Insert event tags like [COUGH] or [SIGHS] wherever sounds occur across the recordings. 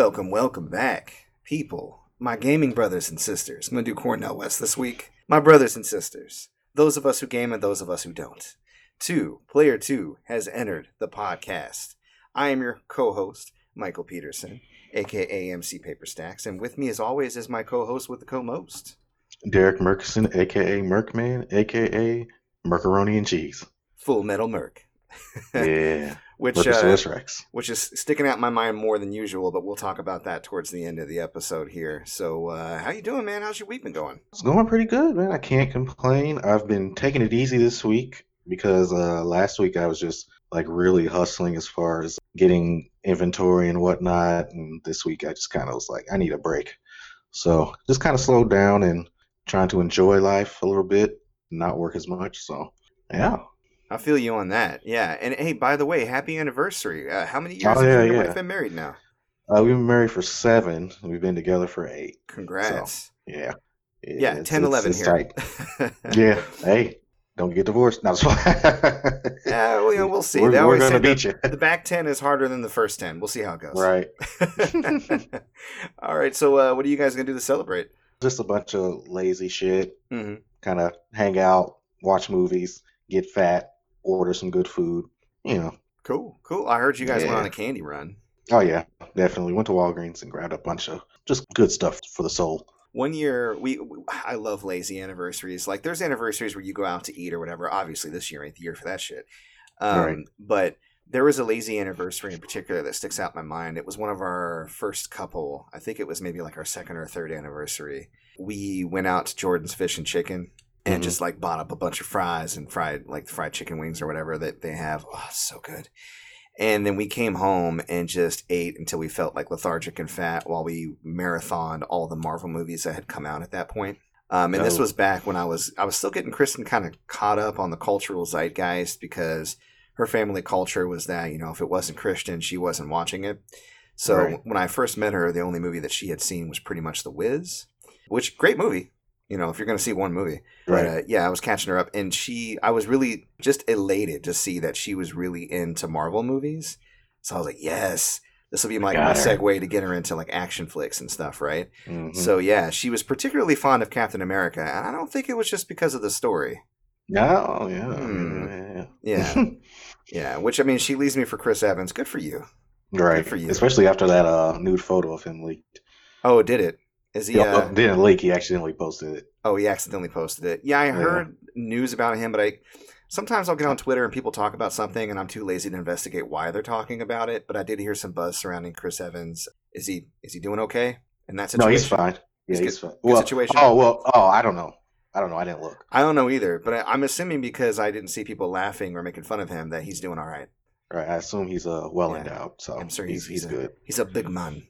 Welcome, welcome back, people. My gaming brothers and sisters. I'm going to do Cornel West this week. My brothers and sisters. Those of us who game and those of us who don't. Two, Player 2 has entered the podcast. I am your co host, Michael Peterson, aka MC Paper Stacks, and with me, as always, is my co host with the co most, Derek Merkerson, aka Merkman, aka Mercaroni and Cheese. Full Metal Merc. [LAUGHS] Yeah. Which uh, which is sticking out in my mind more than usual, but we'll talk about that towards the end of the episode here. So, uh, how you doing, man? How's your week been going? It's going pretty good, man. I can't complain. I've been taking it easy this week because uh, last week I was just like really hustling as far as getting inventory and whatnot. And this week I just kind of was like, I need a break. So just kind of slowed down and trying to enjoy life a little bit, not work as much. So, yeah. I feel you on that. Yeah. And hey, by the way, happy anniversary. Uh, how many years Oh, have you yeah, and your yeah. wife been married now? Uh, we've been married for seven. We've been together for eight. Congrats. Yeah. yeah, it's- 10, it's- 11 it's here. tight. Yeah. [LAUGHS] Hey, don't get divorced. No, Yeah, well, you know, we'll [LAUGHS] see. We're, we're gonna say beat you. the, back 10 is harder than the first 10. We'll see how it goes. right. [LAUGHS] All right. So, uh, what are you guys going to do to celebrate? Just a bunch of lazy shit. hmm Kind of hang out, watch movies, get fat, order some good food. You know. Cool. Cool. I heard you guys went on a candy run. Oh yeah, definitely went to Walgreens and grabbed a bunch of just good stuff for the soul. one year we i love lazy anniversaries like there's anniversaries where you go out to eat or whatever obviously this year ain't the year for that shit um, Right. but there was a lazy anniversary in particular that sticks out in my mind it was one of our first couple i think it was maybe like our second or third anniversary we went out to jordan's fish and chicken and Mhm. just like bought up a bunch of fries and fried like the fried chicken wings or whatever that they have oh so good and then we came home and just ate until we felt like lethargic and fat while we marathoned all the Marvel movies that had come out at that point. Um, and this Oh. was back when I was I was still getting Kristen kind of caught up on the cultural zeitgeist because her family culture was that you know if it wasn't Christian she wasn't watching it. So Right. when I first met her, the only movie that she had seen was pretty much The Wiz, which great movie. You know, if you're going to see one movie, but Right. uh, yeah, I was catching her up, and she, I was really just elated to see that she was really into Marvel movies. So I was like, yes, this will be my, my segue to get her into like action flicks and stuff, right? Mhm. So yeah, she was particularly fond of Captain America, and I don't think it was just because of the story. Oh yeah. Hmm. yeah. Yeah, [LAUGHS] yeah. Which I mean, she leaves me for Chris Evans. Good for you. right. for you. Especially after that uh, nude photo of him leaked. Oh, did it? Is he? Yeah, Uh, didn't leak. He accidentally posted it. Oh, he accidentally posted it. Yeah, I Yeah. heard news about him, but I sometimes I'll get on Twitter and people talk about something, and I'm too lazy to investigate why they're talking about it. But I did hear some buzz surrounding Chris Evans. Is he is he doing okay in that No, he's fine. Yeah, It's he's good- fine. good well, situation? Oh well. Oh, I don't know. I don't know. I didn't look. I don't know either, but I, I'm assuming because I didn't see people laughing or making fun of him that he's doing all right. Right. I assume he's uh well Yeah. endowed. So I'm sure he's he's he's, he's, a, good. he's a big man.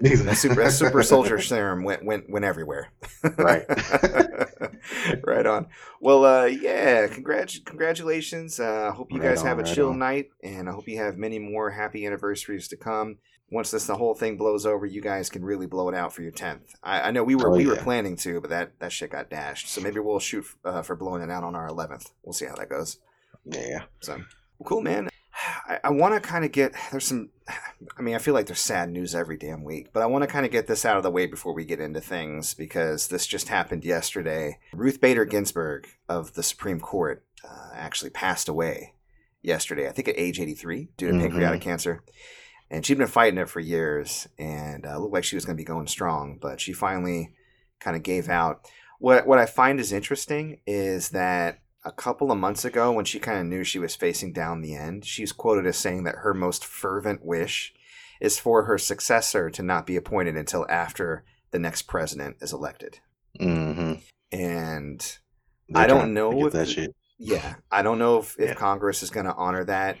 That super that super soldier serum went went went everywhere. Right. [LAUGHS] right on. Well, uh, yeah. Congrat- congratulations. Uh, hope you Right guys on, have a right chill on. night, and I hope you have many more happy anniversaries to come. Once this the whole thing blows over, you guys can really blow it out for your tenth. I, I know we were Oh, we were planning to, but that that shit got dashed. So maybe we'll shoot uh, for blowing it out on our eleventh. We'll see how that goes. yeah. So cool, man. I, I want to kind of get there's some. I mean, I feel like there's sad news every damn week, but I want to kind of get this out of the way before we get into things because this just happened yesterday. Ruth Bader Ginsburg of the Supreme Court uh, actually passed away yesterday. I think at age 83 due to Mhm. pancreatic cancer, and she'd been fighting it for years, and uh, looked like she was going to be going strong, but she finally kind of gave out. What what I find is interesting is that a couple of months ago, when she kind of knew she was facing down the end, she's quoted as saying that her most fervent wish is for her successor to not be appointed until after the next president is elected. Mm-hmm. And I don't know if that shit. yeah, I don't know if, if Yeah. Congress is going to honor that.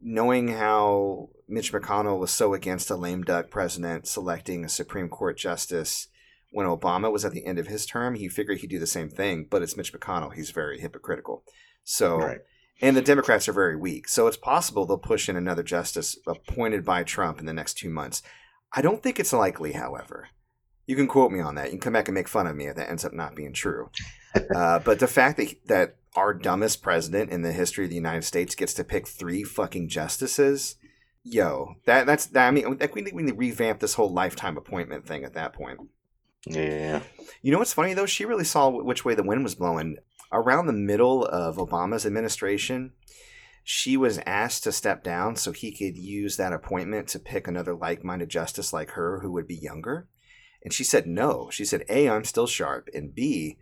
Knowing how Mitch McConnell was so against a lame duck president selecting a Supreme Court justice when Obama was at the end of his term, he figured he'd do the same thing, but it's Mitch McConnell. He's very hypocritical. So, Right. and the Democrats are very weak. So it's possible they'll push in another justice appointed by Trump in the next two months. I don't think it's likely, however. You can quote me on that. You can come back and make fun of me if that ends up not being true. [LAUGHS] uh, but the fact that, that our dumbest president in the history of the United States gets to pick three fucking justices yo, that that's that, I mean, like we need we need to revamp this whole lifetime appointment thing at that point. Yeah. You know what's funny though? She really saw which way the wind was blowing. Around the middle of Obama's administration, she was asked to step down so he could use that appointment to pick another like-minded justice like her who would be younger. And she said no. She said, "A, I'm still sharp, and B,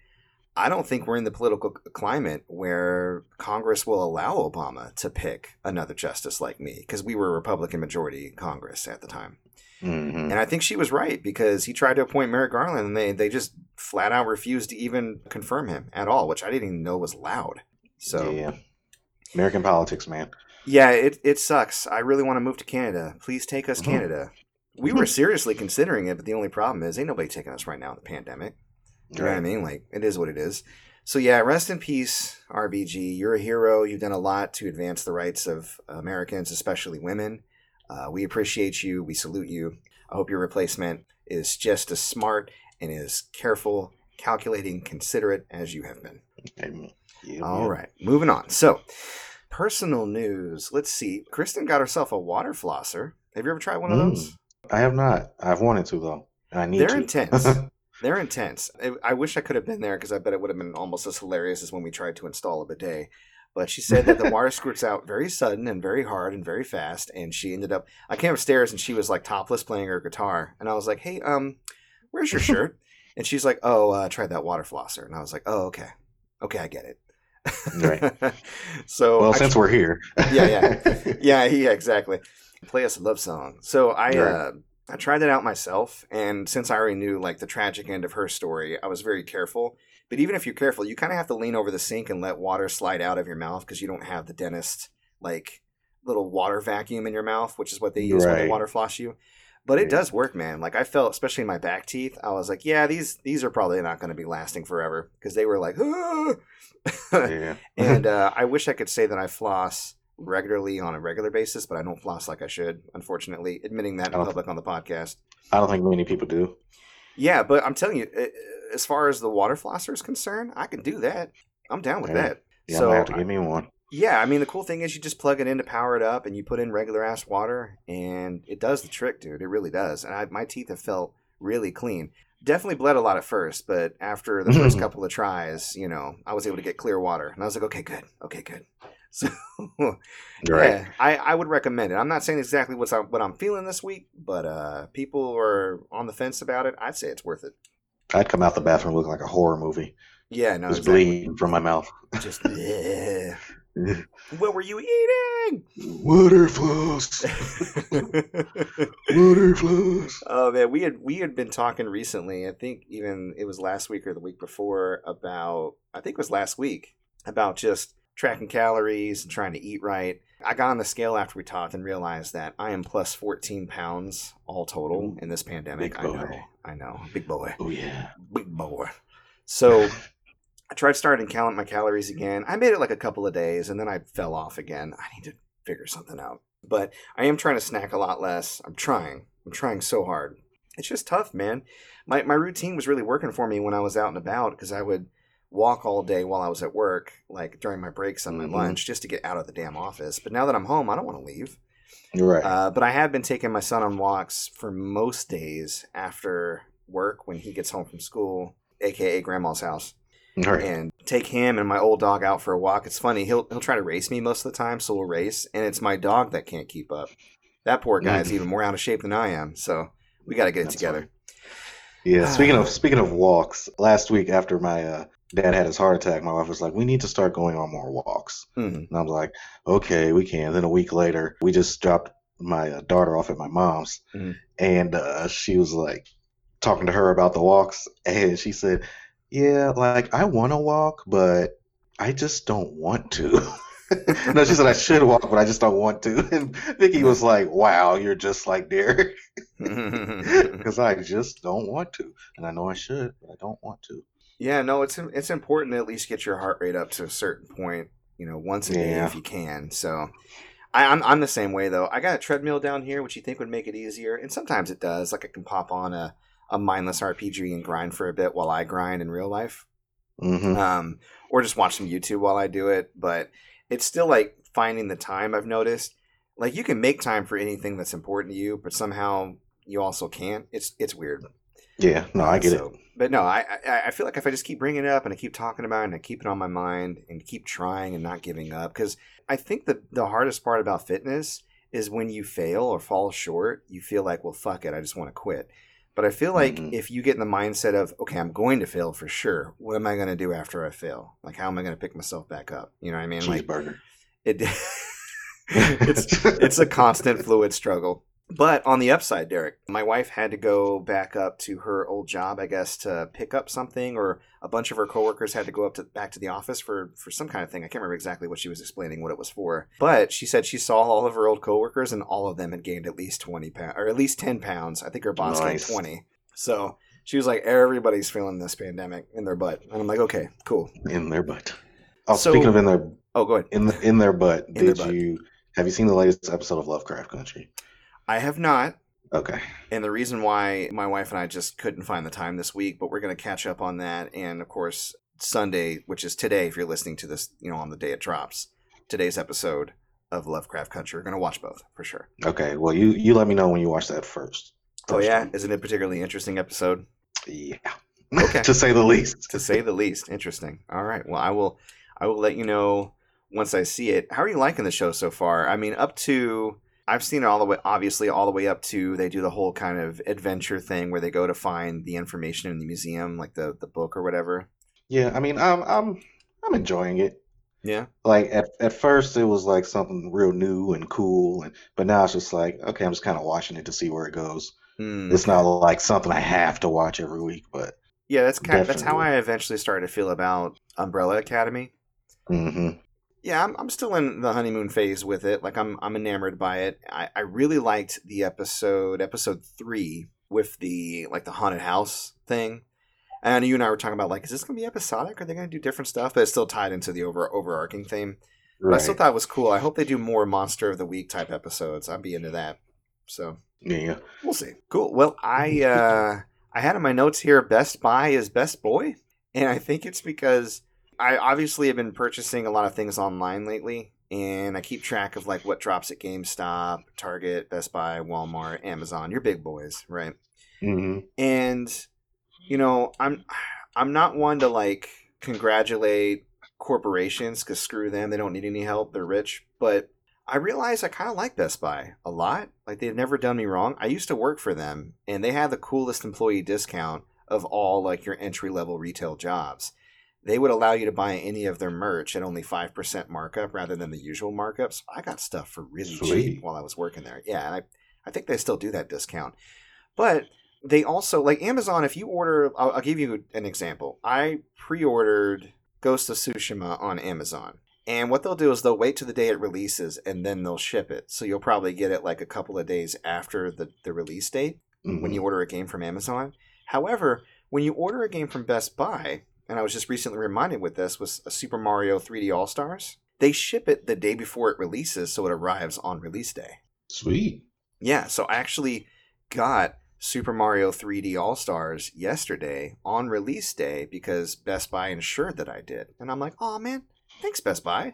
I don't think we're in the political climate where Congress will allow Obama to pick another justice like me because we were a Republican majority in Congress at the time." Hmm And I think she was right because he tried to appoint Merrick Garland and they, they just flat out refused to even confirm him at all, which I didn't even know was allowed. So, yeah. American politics, man. Yeah, it, it sucks. I really want to move to Canada. Please take us, Mhm. Canada. We were seriously considering it, but the only problem is ain't nobody taking us right now in the pandemic. You know what I mean? Like, it is what it is. So, yeah, rest in peace, RBG. You're a hero. You've done a lot to advance the rights of Americans, especially women. Uh, we appreciate you. We salute you. I hope your replacement is just as smart and as careful, calculating, considerate as you have been. Amen. Yeah, All yeah. right, moving on. So, personal news. Let's see. Kristen got herself a water flosser. Have you ever tried one of Mm. those? I have not. I've wanted to though. And I need They're to. intense. [LAUGHS] They're intense. I, I wish I could have been there because I bet it would have been almost as hilarious as when we tried to install a bidet. But she said that the [LAUGHS] water squirts out very sudden and very hard and very fast. And she ended up, I came upstairs and she was like topless playing her guitar. And I was like, hey, um, where's your shirt? [LAUGHS] and she's like, oh, uh, I tried that water flosser. And I was like, oh, okay. Okay, I get it. Right. [LAUGHS] so, well, I since we're here. Yeah, yeah. yeah, yeah, exactly. Play us a love song. So I Right. uh, I tried it out myself, and since I already knew like the tragic end of her story, I was very careful. But even if you're careful, you kind of have to lean over the sink and let water slide out of your mouth because you don't have the dentist like little water vacuum in your mouth, which is what they use when they water floss you. But it does work, man. Like I felt, especially in my back teeth, I was like, yeah, these these are probably not going to be lasting forever because they were like, "Ah." [LAUGHS] yeah. and uh, [LAUGHS] I wish I could say that I floss regularly on a regular basis, but I don't floss like I should. Unfortunately, admitting that in public on the podcast. I don't think many people do. Yeah, but I'm telling you, uh, as far as the water flosser is concerned, I can do that. I'm down with Yeah. that. Yeah, so I have to give me one. yeah, I mean the cool thing is you just plug it in to power it up, and you put in regular ass water, and it does the trick, dude. It really does. And I, my teeth have felt really clean. Definitely bled a lot at first, but after the first [LAUGHS] couple of tries, you know, I was able to get clear water, and I was like, okay, good, okay, good. [LAUGHS] So, Right. yeah, I, I would recommend it. I'm not saying exactly what's what I'm feeling this week, but uh, people are on the fence about it. I'd say it's worth it. I'd come out the bathroom looking like a horror movie. Yeah, no, Just exactly. bleeding from my mouth. Just [LAUGHS] "Ugh. what were you eating? Water floss. [LAUGHS] Water oh man, we had we had been talking recently. I think even it was last week or the week before about. I think it was last week about just tracking calories and trying to eat right. I got on the scale after we talked and realized that I am plus 14 pounds all total in this pandemic. I know. I know, big boy, Oh yeah. big boy. So I tried starting counting my calories again. I made it like a couple of days and then I fell off again. I need to figure something out. But I am trying to snack a lot less. I'm trying. I'm trying so hard. It's just tough, man. My my routine was really working for me when I was out and about because I would walk all day while I was at work, like during my breaks on my Mhm. lunch, just to get out of the damn office. But now that I'm home, I don't want to leave. You're right. Uh, but I have been taking my son on walks for most days after work when he gets home from school, aka grandma's house, right. and take him and my old dog out for a walk. It's funny he'll he'll try to race me most of the time, so we'll race, and it's my dog that can't keep up. That poor guy's Mm. even more out of shape than I am, so we got to get it That's together. Yeah. Speaking of [SIGHS] speaking of walks, last week after my uh, dad had his heart attack, my wife was like, "We need to start going on more walks." Mhm. And I was like, "Okay, we can." Then a week later, we just dropped my uh, daughter off at my mom's, Mhm. and uh, she was like talking to her about the walks, and she said, "Yeah, like I want to walk, but I just don't want to." [LAUGHS] no, she said I should walk, but I just don't want to. [LAUGHS] And Vicky was like, "Wow, you're just like Derek." [LAUGHS] because I just don't want to, and I know I should, but I don't want to. Yeah, no, it's it's important to at least get your heart rate up to a certain point, you know, once a day if you can. So, I, I'm I'm the same way though. I got a treadmill down here, which you think would make it easier, and sometimes it does. Like I can pop on a a mindless RPG and grind for a bit while I grind in real life, hmm um, or just watch some YouTube while I do it. But it's still like finding the time. I've noticed like you can make time for anything that's important to you, but somehow you also can't. It's it's weird. Yeah, no, I get So- it. But no, I, I I feel like if I just keep bringing it up and I keep talking about it and I keep it on my mind and keep trying and not giving up, because I think the the hardest part about fitness is when you fail or fall short, you feel like, well, fuck it, I just want to quit. But I feel like Mhm. if you get in the mindset of, okay, I'm going to fail for sure. What am I going to do after I fail? Like, how am I going to pick myself back up? You know what I mean? Like, Cheeseburger. it [LAUGHS] [LAUGHS] it's it's a constant fluid struggle. But on the upside, Derek, my wife had to go back up to her old job, I guess, to pick up something, or a bunch of her coworkers had to go up to back to the office for for some kind of thing. I can't remember exactly what she was explaining what it was for. But she said she saw all of her old coworkers, and all of them had gained at least twenty pounds, or at least ten pounds. I think her boss Nice. gained twenty. So she was like, "Everybody's feeling this pandemic in their butt," and I'm like, "Okay, cool." in their butt. Oh, So- speaking of in their Oh, go ahead. in the, in their butt, In their did butt. you have you seen the latest episode of Lovecraft Country? I have not. Okay. And the reason why my wife and I just couldn't find the time this week, but we're going to catch up on that. And of course, Sunday, which is today, if you're listening to this, you know, on the day it drops, today's episode of Lovecraft Country. We're going to watch both for sure. Okay. Well, you you let me know when you watch that first. Oh, First yeah. Isn't it a particularly interesting episode? Yeah. Okay. [LAUGHS] to say the least. To say the least. Interesting. All right. Well, I will, I will let you know once I see it. How are you liking the show so far? I mean, up to. I've seen it all the way, obviously, all the way up to they do the whole kind of adventure thing where they go to find the information in the museum, like the, the book or whatever. Yeah. I mean, I'm I'm I'm enjoying it. Yeah. Like at at first, it was like something real new and cool, and but now it's just like okay, I'm just kind of watching it to see where it goes. Hmm. It's not like something I have to watch every week, but Yeah, that's kind that's how I eventually started to feel about Umbrella Academy. hmm Yeah, I'm, I'm still in the honeymoon phase with it. Like I'm I'm enamored by it. I, I really liked the episode episode three with the like the haunted house thing. And you and I were talking about like, is this gonna be episodic? Are they gonna do different stuff? But it's still tied into the over overarching theme. But I still thought it was cool. I hope they do more monster of the week type episodes. I'd be into that. So Yeah. We'll see. Cool. Well, I uh [LAUGHS] I had in my notes here Best Buy is Best Boy, and I think it's because I obviously have been purchasing a lot of things online lately, and I keep track of like what drops at GameStop, Target, Best Buy, Walmart, Amazon, your big boys, right? hmm And you know, I'm I'm not one to like congratulate corporations because screw them, they don't need any help, they're rich, but I realize I kind of like Best Buy a lot. Like they've never done me wrong. I used to work for them, and they had the coolest employee discount of all like your entry level retail jobs. They would allow you to buy any of their merch at only five percent markup rather than the usual markups. I got stuff for really cheap while I was working there. Yeah, and I I think they still do that discount, but they also like Amazon. If you order, I'll, I'll give you an example. I pre-ordered Ghost of Tsushima on Amazon. And what they'll do is they'll wait to the day it releases and then they'll ship it. So you'll probably get it like a couple of days after the, the release date when mm-hmm. you order a game from Amazon. However, when you order a game from Best Buy, and I was just recently reminded with this, was a Super Mario 3D All Stars. They ship it the day before it releases, so it arrives on release day. Sweet. Yeah, so I actually got Super Mario 3D All Stars yesterday on release day because Best Buy ensured that I did. And I'm like, oh man, thanks, Best Buy.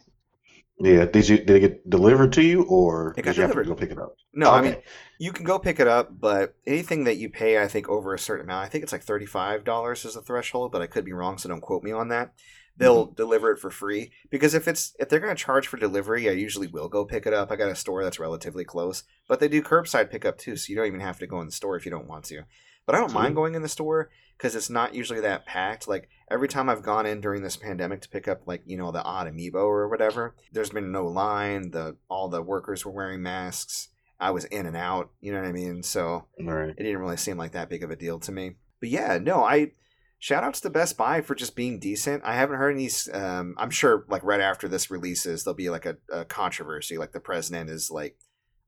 Yeah. Did you did it get delivered to you, or did you have to go pick it up? No, I mean, you can go pick it up, but anything that you pay, I think, over a certain amount, I think it's like $35 is the threshold, but I could be wrong, so don't quote me on that. They'll mm-hmm. deliver it for free because if it's if they're going to charge for delivery, I usually will go pick it up. I got a store that's relatively close, but they do curbside pickup too, so you don't even have to go in the store if you don't want to. But I don't mind going in the store because it's not usually that packed. Like every time I've gone in during this pandemic to pick up like you know the odd amiibo or whatever, there's been no line. The all the workers were wearing masks. I was in and out. You know what I mean? So Right. it didn't really seem like that big of a deal to me. But yeah, no, I shout outs to the Best Buy for just being decent. I haven't heard any. Um, I'm sure like right after this releases, there'll be like a, a controversy. Like the president is like,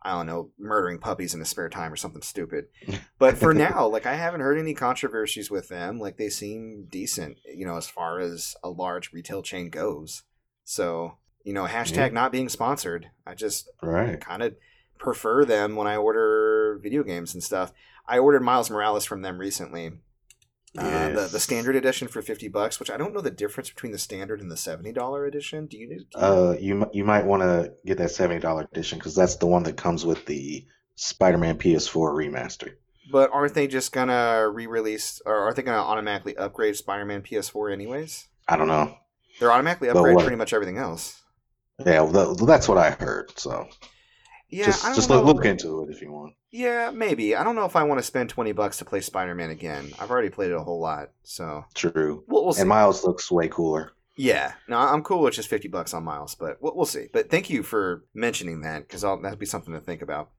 I don't know, murdering puppies in his spare time or something stupid. [LAUGHS] But for now, like I haven't heard any controversies with them. Like they seem decent, you know, as far as a large retail chain goes. So you know, hashtag Yeah. not being sponsored. I just Right. kind of prefer them when I order video games and stuff. I ordered Miles Morales from them recently, Uh, the the standard edition for fifty bucks, which I don't know the difference between the standard and the seventy dollar edition. Do you? do you- Uh, you you might want to get that seventy dollar edition because that's the one that comes with the Spider-Man PS4 remaster. but aren't they just gonna re-release, or are they gonna automatically upgrade Spider-Man PS4 anyways? I don't know. They're automatically what- pretty much everything else. Yeah, well, that's what I heard. So Yeah, just I don't just know. look, look into it if you want. Yeah, maybe. I don't know if I want to spend twenty bucks to play Spider-Man again. I've already played it a whole lot, so True. we'll, we'll see. And Miles looks way cooler. Yeah, no, I'm cool with just fifty bucks on Miles, but we'll, we'll see. But thank you for mentioning that because that'll be something to think about.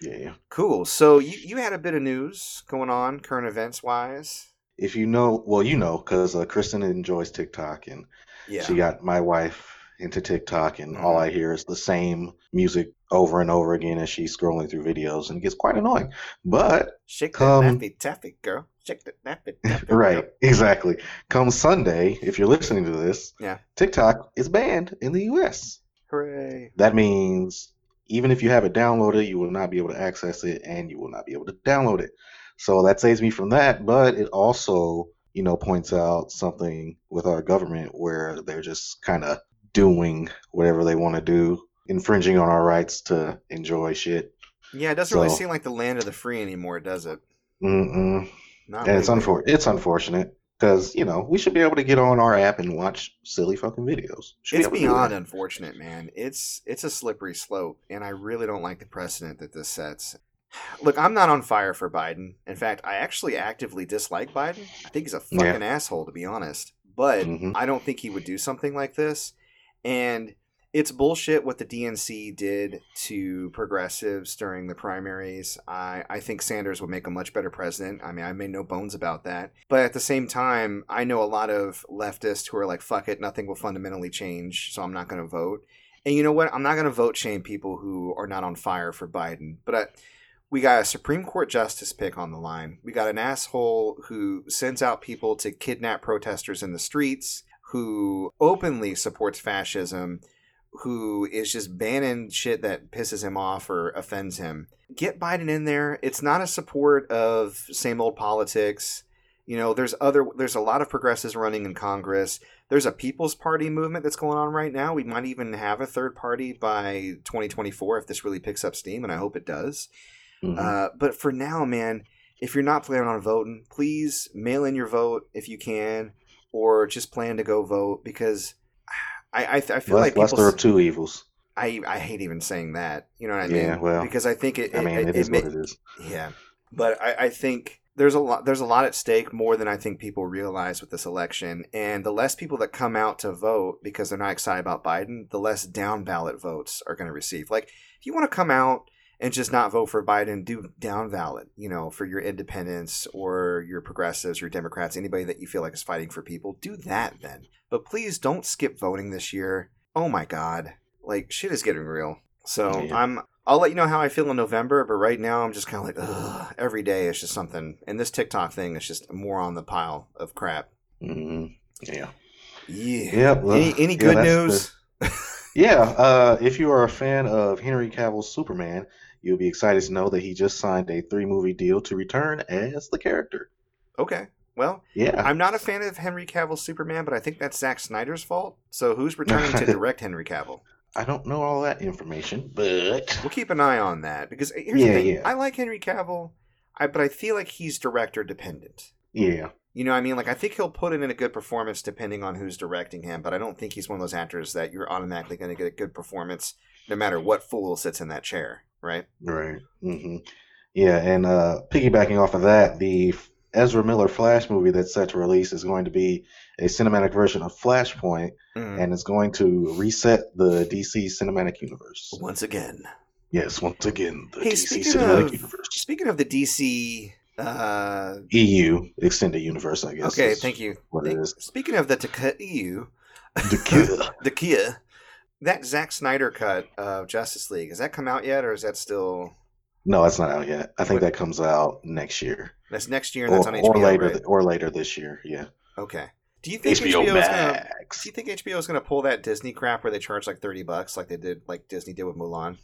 Yeah. Cool. So you you had a bit of news going on, current events wise. If you know, well, you know, because uh, Kristen enjoys TikTok, and Yeah. she got my wife into TikTok, and Mhm. all I hear is the same music over and over again as she's scrolling through videos, and it gets quite annoying. But Shake that nappy taffy, girl. Shake that nappy [LAUGHS] taffy. girl. right, exactly. Come Sunday, if you're listening to this, Yeah. TikTok is banned in the U.S. Hooray. That means even if you have it downloaded, you will not be able to access it, and you will not be able to download it. So that saves me from that. But it also, you know, points out something with our government where they're just kind of doing whatever they want to do, infringing on our rights to enjoy shit. Yeah, it doesn't really seem like the land of the free anymore, does it? Mm-mm. Not And it's lately. unfor- it's unfortunate because you know we should be able to get on our app and watch silly fucking videos. Should It's do beyond unfortunate, man. It's it's a slippery slope, and I really don't like the precedent that this sets. [SIGHS] Look, I'm not on fire for Biden. In fact, I actually actively dislike Biden. I think he's a Yeah. fucking asshole, to be honest. But Mhm. I don't think he would do something like this. And it's bullshit what the DNC did to progressives during the primaries. I, I think Sanders would make a much better president. I mean, I made no bones about that. But at the same time, I know a lot of leftists who are like, fuck it, nothing will fundamentally change, so I'm not going to vote. And you know what? I'm not going to vote shame people who are not on fire for Biden. But I, we got a Supreme Court justice pick on the line. We got an asshole who sends out people to kidnap protesters in the streets, who openly supports fascism, who is just banning shit that pisses him off or offends him. Get Biden in there. It's not a support of same old politics. You know, there's other there's a lot of progressives running in Congress. There's a People's Party movement that's going on right now. We might even have a third party by 2024 if this really picks up steam, and I hope it does. Mhm. Uh, but for now, man, if you're not planning on voting, please mail in your vote if you can, or just plan to go vote because I I, I feel Less- like people. lesser of two evils. I I hate even saying that. You know what I mean? Yeah, well, because I think it. I mean, it, it is ma- what it is. yeah, but I, I think there's a lot there's a lot at stake more than I think people realize with this election. And the less people that come out to vote because they're not excited about Biden, the less down ballot votes are going to receive. Like if you want to come out and just not vote for Biden, do down ballot, you know, for your independents or your progressives, your Democrats, anybody that you feel like is fighting for people, do that then. But please don't skip voting this year. Oh my god. Like shit is getting real. So Yeah. I'm I'll let you know how I feel in November, but right now I'm just kind of like, ugh, every day is just something. And this TikTok thing is just more on the pile of crap. hmm Yeah. Yeah. Yeah. well, Any any good news? the- yeah. Uh, if you are a fan of Henry Cavill's Superman, you'll be excited to know that he just signed a three-movie deal to return as the character. Okay. Well, Yeah. I'm not a fan of Henry Cavill's Superman, but I think that's Zack Snyder's fault. So who's [LAUGHS] returning to direct Henry Cavill? I don't know all that information, but We'll keep an eye on that because uh, here's Yeah, the thing: yeah. I like Henry Cavill, I, but I feel like he's director dependent. yeah. You know, what I mean, like I think he'll put it in a good performance depending on who's directing him, but I don't think he's one of those actors that you're automatically going to get a good performance no matter what fool sits in that chair, right? Right. hmm Yeah, and uh, piggybacking off of that, the Ezra Miller Flash movie that's set to release is going to be a cinematic version of Flashpoint, Mm. and it's going to reset the DC cinematic universe. Once again, Yes, once again, the Hey, DC cinematic of- universe. speaking of the DC, uh, EU extended universe, I guess. okay, thank you. What Thank- is. Speaking of the TK EU, The Kia. the Kia, that Zack Snyder cut of Justice League has that come out yet, or is that still No, that's not out yet. I think What- that comes out next year, that's next year and that's or, on HBO, or later, right? or later this year. Yeah. Okay. Do you think HBO, HBO, is gonna Do you think HBO is going to pull that Disney crap where they charge like thirty bucks, like they did, like Disney did with Mulan?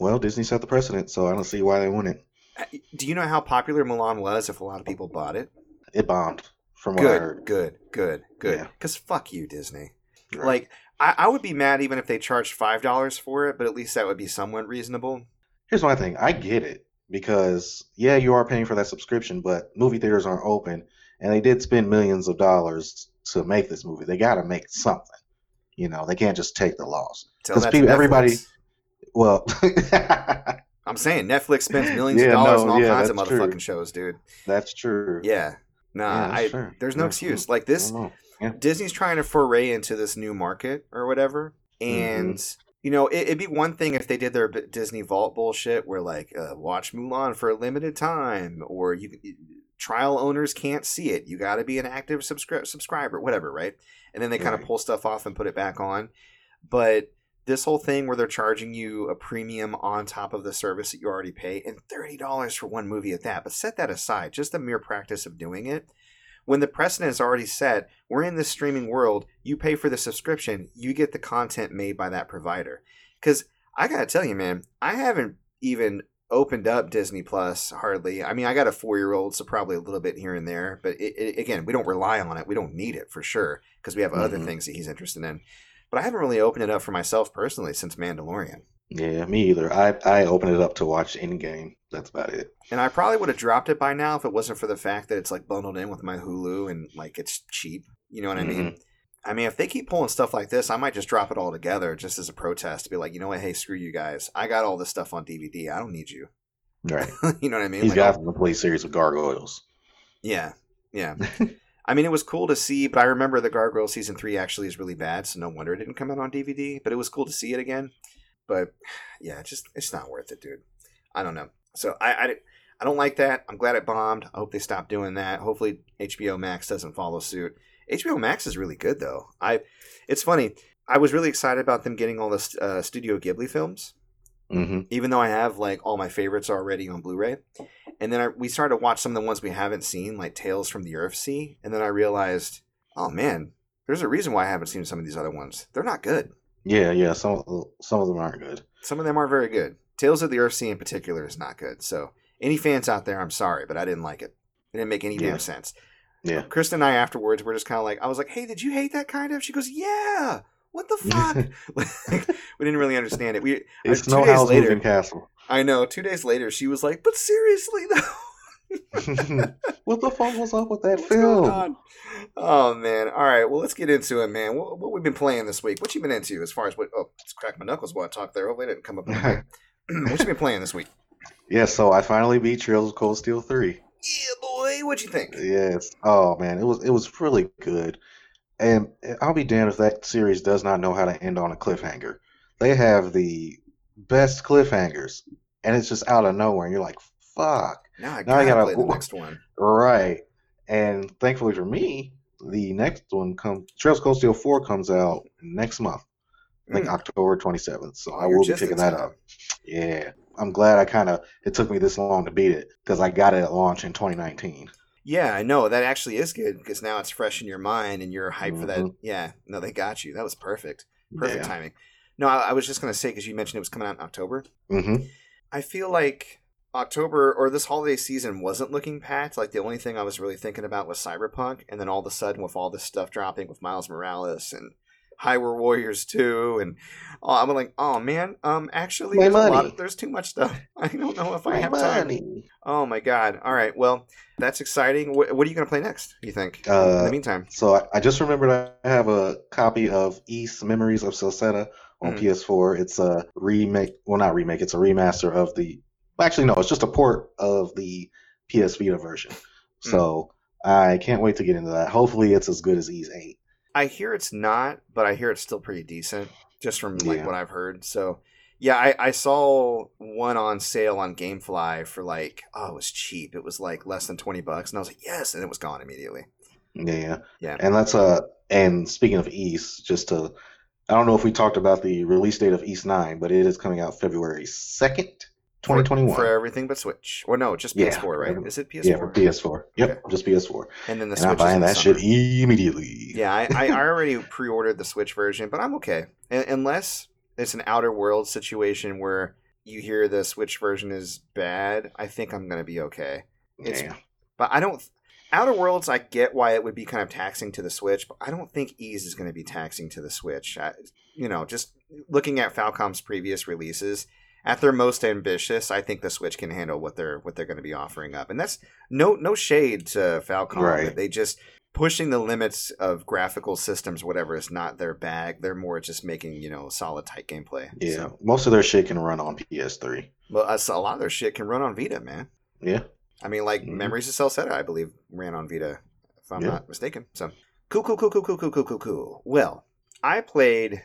Well, Disney set the precedent, so I don't see why they wouldn't. Uh, Do you know how popular Mulan was? If a lot of people bought it, It bombed. from what I Good, heard. good, good, good. Yeah. Because fuck you, Disney. Right. Like, I, I would be mad even if they charged five dollars for it, but at least that would be somewhat reasonable. Here's my thing. I get it because yeah, you are paying for that subscription, but movie theaters aren't open, and they did spend millions of dollars to make this movie. They got to make something. You know, they can't just take the loss. because people- everybody- Well, [LAUGHS] I'm saying Netflix spends millions of dollars no, on all yeah, kinds of that's true. motherfucking shows, dude. that's true. Yeah. Nah, Yeah, I, true. there's no Yeah. excuse. Mm, like I this, don't. Disney's trying to foray into this new market or whatever, and Mm-hmm. you know it, it'd be one thing if they did their Disney Vault bullshit, where like uh, watch Mulan for a limited time, or you trial owners can't see it. You got to be an active subscri- subscriber, whatever, right? And then they kind of Right. pull stuff off and put it back on. But this whole thing where they're charging you a premium on top of the service that you already pay, and thirty dollars for one movie at that. But set that aside, just the mere practice of doing it when the precedent is already set, we're in this streaming world. You pay for the subscription, you get the content made by that provider. Because I gotta tell you, man, I haven't even opened up Disney Plus hardly. I mean, I got a four year old, so probably a little bit here and there. But it, it, again, we don't rely on it. We don't need it for sure because we have other Mhm. things that he's interested in. But I haven't really opened it up for myself personally since Mandalorian. Yeah, me either. I I opened it up to watch Endgame. That's about it. And I probably would have dropped it by now if it wasn't for the fact that it's like bundled in with my Hulu and like it's cheap. You know what I mean? Mm-hmm. I mean, if they keep pulling stuff like this, I might just drop it all together just as a protest to be like, you know what? Hey, screw you guys. I got all this stuff on DVD. I don't need you. Right. [LAUGHS] you know what I mean? He's Like, got I'll- the complete series of gargoyles. yeah, yeah. [LAUGHS] I mean, it was cool to see, but I remember the Gargoyle season three actually is really bad, so no wonder it didn't come out on DVD. But it was cool to see it again. But yeah, it's just it's not worth it, dude. I don't know. So I, I I don't like that. I'm glad it bombed. I hope they stop doing that. Hopefully HBO Max doesn't follow suit. HBO Max is really good though. I it's funny. I was really excited about them getting all the uh, Studio Ghibli films hmm even though I have like all my favorites already on Blu-ray. And then I, we started to watch some of the ones we haven't seen, like Tales from the Earthsea. And then I realized, oh man, there's a reason why I haven't seen some of these other ones. They're not good. Yeah, yeah. Some uh, some of them aren't good. Some of them aren't very good. Tales of the Earthsea in particular is not good. So any fans out there, I'm sorry, but I didn't like it. It didn't make any Yeah. damn sense. Yeah. Um, Kristen and I afterwards were just kind of like, I was like, hey, did you hate that kind of? She goes, yeah. What the fuck? [LAUGHS] [LAUGHS] like, we didn't really understand it. We It's two no days later- castle. I know. Two days later, she was like, "But seriously, though, [LAUGHS] what the fuck was up with that what's film? on?" Oh man! All right, well, let's get into it, man. What, what we've been playing this week? What you been into as far as what? Oh, it's crack my knuckles while I talk there. Hopefully, it didn't come up. [LAUGHS] [CLEARS THROAT] what you been playing this week? Yeah, so I finally beat Trails of Cold Steel 3. Yeah, boy. What you think? Yes. Oh man, it was it was really good. And I'll be damned if that series does not know how to end on a cliffhanger. They have the best cliffhangers, and it's just out of nowhere, and you're like, "Fuck!" Now I Now gotta, I gotta- play the next one. [LAUGHS] Right. And thankfully for me, the next one comes. Trails Cold Steel 4 comes out next month, I think Mm. October 27th. So Oh, I will be picking that up. Yeah, I'm glad I kind of. It took me this long to beat it because I got it at launch in 2019. Yeah, I know that actually is good because now it's fresh in your mind and you're hyped for that. Mhm. Yeah, no, they got you. That was perfect. Perfect Yeah. timing. No, I, I was just gonna say because you mentioned it was coming out in October. hmm I feel like October or this holiday season wasn't looking packed. Like the only thing I was really thinking about was Cyberpunk, and then all of a sudden, with all this stuff dropping with Miles Morales and Hyrule Warriors 2, and oh, I'm like, oh man, um, actually, My there's, a lot of, there's too much stuff. [LAUGHS] I don't know if I My have time. Oh my god! All right, well, that's exciting. What, what are you gonna play next? You think? in Uh, the meantime, So I, I just remembered I have a copy of Ys Memories of Celceta on Mhm. PS4. It's a remake, well, not remake, it's a remaster of the. Well, Actually, no, it's just a port of the PS Vita version. Hmm. So I can't wait to get into that. Hopefully, it's as good as Ys 8. I hear it's not, but I hear it's still pretty decent, just from like Yeah. what I've heard. So, yeah, I, I saw one on sale on GameFly for like, oh, it was cheap. It was like less than twenty bucks, and I was like, yes, and it was gone immediately. Yeah. Yeah. And that's uh and speaking of Ys, just to I don't know if we talked about the release date of Ys 9, but it is coming out February 2nd, 2021. for, for everything but Switch, or no, just PS4, for right? Is it PS4? yeah, for PS4. Yep, Okay. just PS4. and then the and Switch. I'm buying that summer. shit immediately. Yeah, I, I, already [LAUGHS] pre-ordered the Switch version, but I'm okay Un- unless it's an Outer World situation where you hear the Switch version is bad. I think I'm gonna be okay. It's- yeah. But I don't. Outer Worlds, I get why it would be kind of taxing to the Switch, but I don't think Ys is going to be taxing to the Switch. I, you know, just looking at Falcom's previous releases, at their most ambitious, I think the Switch can handle what they're what they're going to be offering up, and that's no no shade to Falcom. Right. They just pushing the limits of graphical systems, whatever, is not their bag. They're more just making you know solid tight gameplay. Yeah, So, most of their shit can run on PS3. well, a lot of their shit can run on Vita, man. Yeah, I mean, like Mhm. Memories of Celceta, I believe, ran on Vita, if I'm Yeah. not mistaken. So cool, cool, cool, cool, cool, cool, cool, cool, cool. Well, I played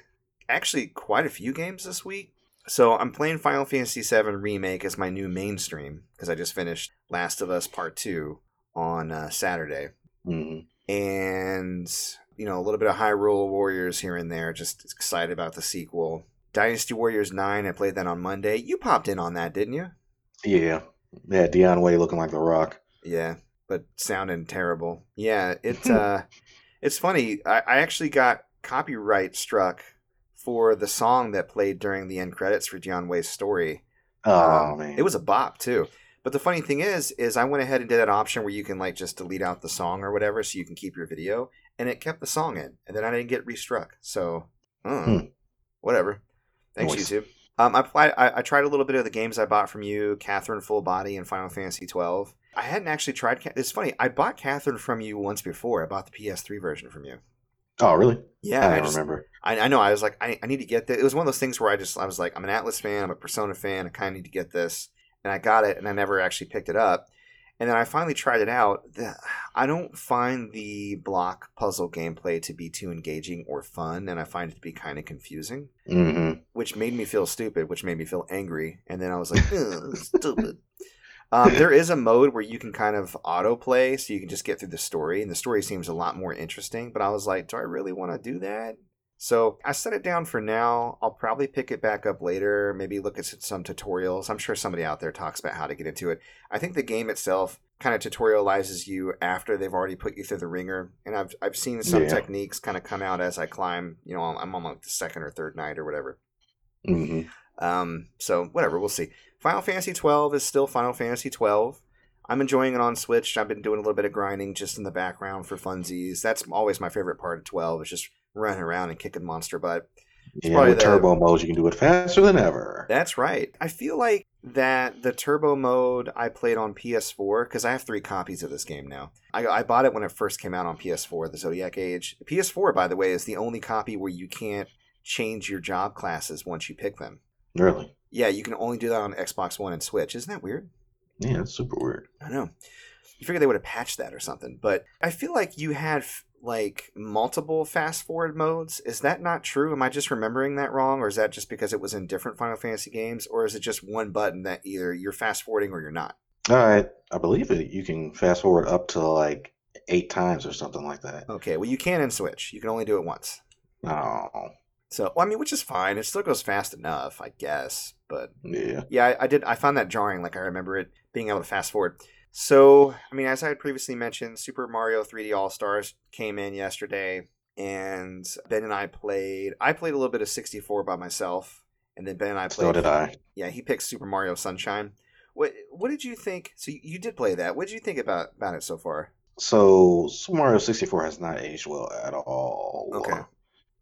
actually quite a few games this week. So I'm playing Final Fantasy VII Remake as my new mainstream because I just finished Last of Us Part Two on uh, Saturday, hmm and you know a little bit of Hyrule Warriors here and there. Just excited about the sequel. Dynasty Warriors Nine. I played that on Monday. You popped in on that, didn't you? yeah, yeah. Dian Wei looking like the Rock. Yeah, but sounding terrible. Yeah, it's [LAUGHS] uh, it's funny. I, I actually got copyright struck for the song that played during the end credits for Dian Wei's story. Oh Um, man, it was a bop too. But the funny thing is, is I went ahead and did that option where you can like just delete out the song or whatever, so you can keep your video, and it kept the song in, and then I didn't get restruck. So, uh, Hmm. whatever. Thanks, Nice. YouTube. Um, I, I I tried a little bit of the games I bought from you, Catherine Full Body and Final Fantasy twelve. I hadn't actually tried. It's funny. I bought Catherine from you once before. I bought the PS3 version from you. Oh really? Yeah, I I don't just, remember. I, I know. I was like, I, I need to get this. It was one of those things where I just, I was like, I'm an Atlus fan. I'm a Persona fan. I kind of need to get this. And I got it, and I never actually picked it up. And then I finally tried it out. I don't find the block puzzle gameplay to be too engaging or fun, and I find it to be kind of confusing, hmm which made me feel stupid, which made me feel angry. And then I was like, stupid. Um, [LAUGHS] there is a mode where you can kind of autoplay, so you can just get through the story, and the story seems a lot more interesting. But I was like, do I really want to do that? So I set it down for now. I'll probably pick it back up later. Maybe look at some tutorials. I'm sure somebody out there talks about how to get into it. I think the game itself kind of tutorializes you after they've already put you through the ringer. And I've I've seen some Yeah. techniques kind of come out as I climb. You know, I'm on like the second or third night or whatever. hmm Um, so whatever, we'll see. Final Fantasy 12 is still Final Fantasy 12. I'm enjoying it on Switch. I've been doing a little bit of grinding just in the background for funsies. That's always my favorite part of 12 is just running around and kicking monster butt. Yeah, with the- turbo modes, you can do it faster than ever. That's right. I feel like that the turbo mode I played on PS4 because I have three copies of this game now. I, I bought it when it first came out on PS4, the Zodiac Age. PS4, by the way, is the only copy where you can't change your job classes once you pick them. Really? Yeah, you can only do that on Xbox One and Switch. Isn't that weird? Yeah, it's super weird. I know. You figure they would have patched that or something, but I feel like you had like multiple fast forward modes. Is that not true? Am I just remembering that wrong, or is that just because it was in different Final Fantasy games, or is it just one button that either you're fast forwarding or you're not? All right, I believe it. You can fast forward up to like eight times or something like that. Okay, well you can in Switch. You can only do it once. Oh, So, well, I mean, which is fine. It still goes fast enough, I guess. But yeah. yeah, I, I did. I found that jarring. Like I remember it being able to fast forward. So, I mean, as I had previously mentioned, Super Mario 3D All Stars came in yesterday, and Ben and I played. I played a little bit of 64 by myself, and then Ben and I played. So did I. Yeah, he picked Super Mario Sunshine. What What did you think? So you, you did play that. What did you think about about it so far? So Super Mario 64 has not aged well at all. Okay.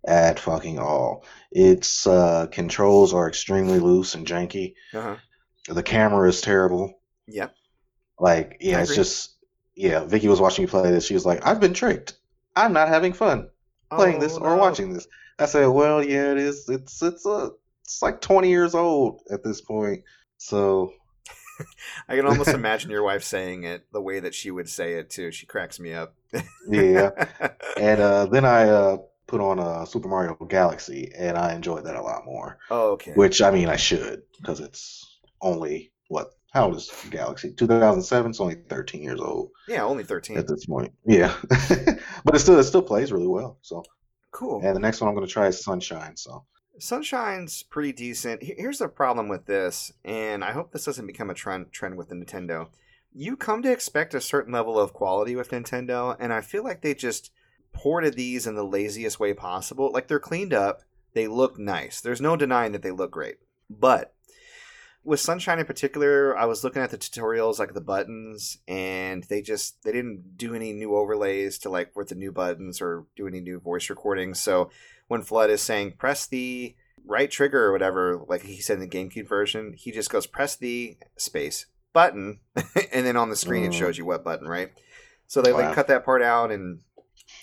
At fucking all. Its uh, controls are extremely loose and janky. Uh huh. The camera is terrible. Yep. Like, yeah, it's just yeah. Vicky was watching me play this. She was like, "I've been tricked. I'm not having fun playing this Oh, or no. watching this." I said, "Well, yeah, it is. It's it's a it's like 20 years old at this point." So [LAUGHS] I can almost [LAUGHS] imagine your wife saying it the way that she would say it too. She cracks me up. yeah. [LAUGHS] And uh, then I uh, put on a Super Mario Galaxy, and I enjoyed that a lot more. oh, okay. Which I mean, I should because it's only what? How old is Galaxy? 2007. It's only 13 years old yeah, only 13. at this point. Yeah, [LAUGHS] but it still it still plays really well. So, Cool. and the next one I'm going to try is Sunshine. So, Sunshine's pretty decent. Here's the problem with this, and I hope this doesn't become a trend trend with the Nintendo. You come to expect a certain level of quality with Nintendo, and I feel like they just ported these in the laziest way possible. Like they're cleaned up, they look nice. There's no denying that they look great. But with Sunshine in particular, I was looking at the tutorials, like the buttons, and they just they didn't do any new overlays to like with the new buttons or do any new voice recordings. So when FLUDD is saying press the right trigger or whatever, like he said in the GameCube version, he just goes press the space button, [LAUGHS] and then on the screen it Mm. shows you what button, right? So they like cut that part out and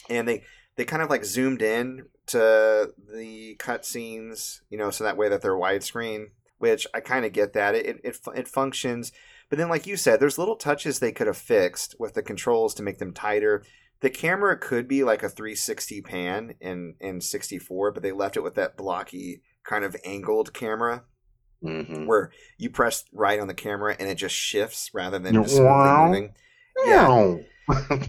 and they they kind of like zoomed in to the cutscenes, you know, so that way that they're widescreen. Which I kind of get that it, it it it functions, but then like you said, there's little touches they could have fixed with the controls to make them tighter. The camera could be like a 360 pan in in 64, but they left it with that blocky kind of angled camera hmm where you press right on the camera and it just shifts rather than just Wow. moving. Yeah.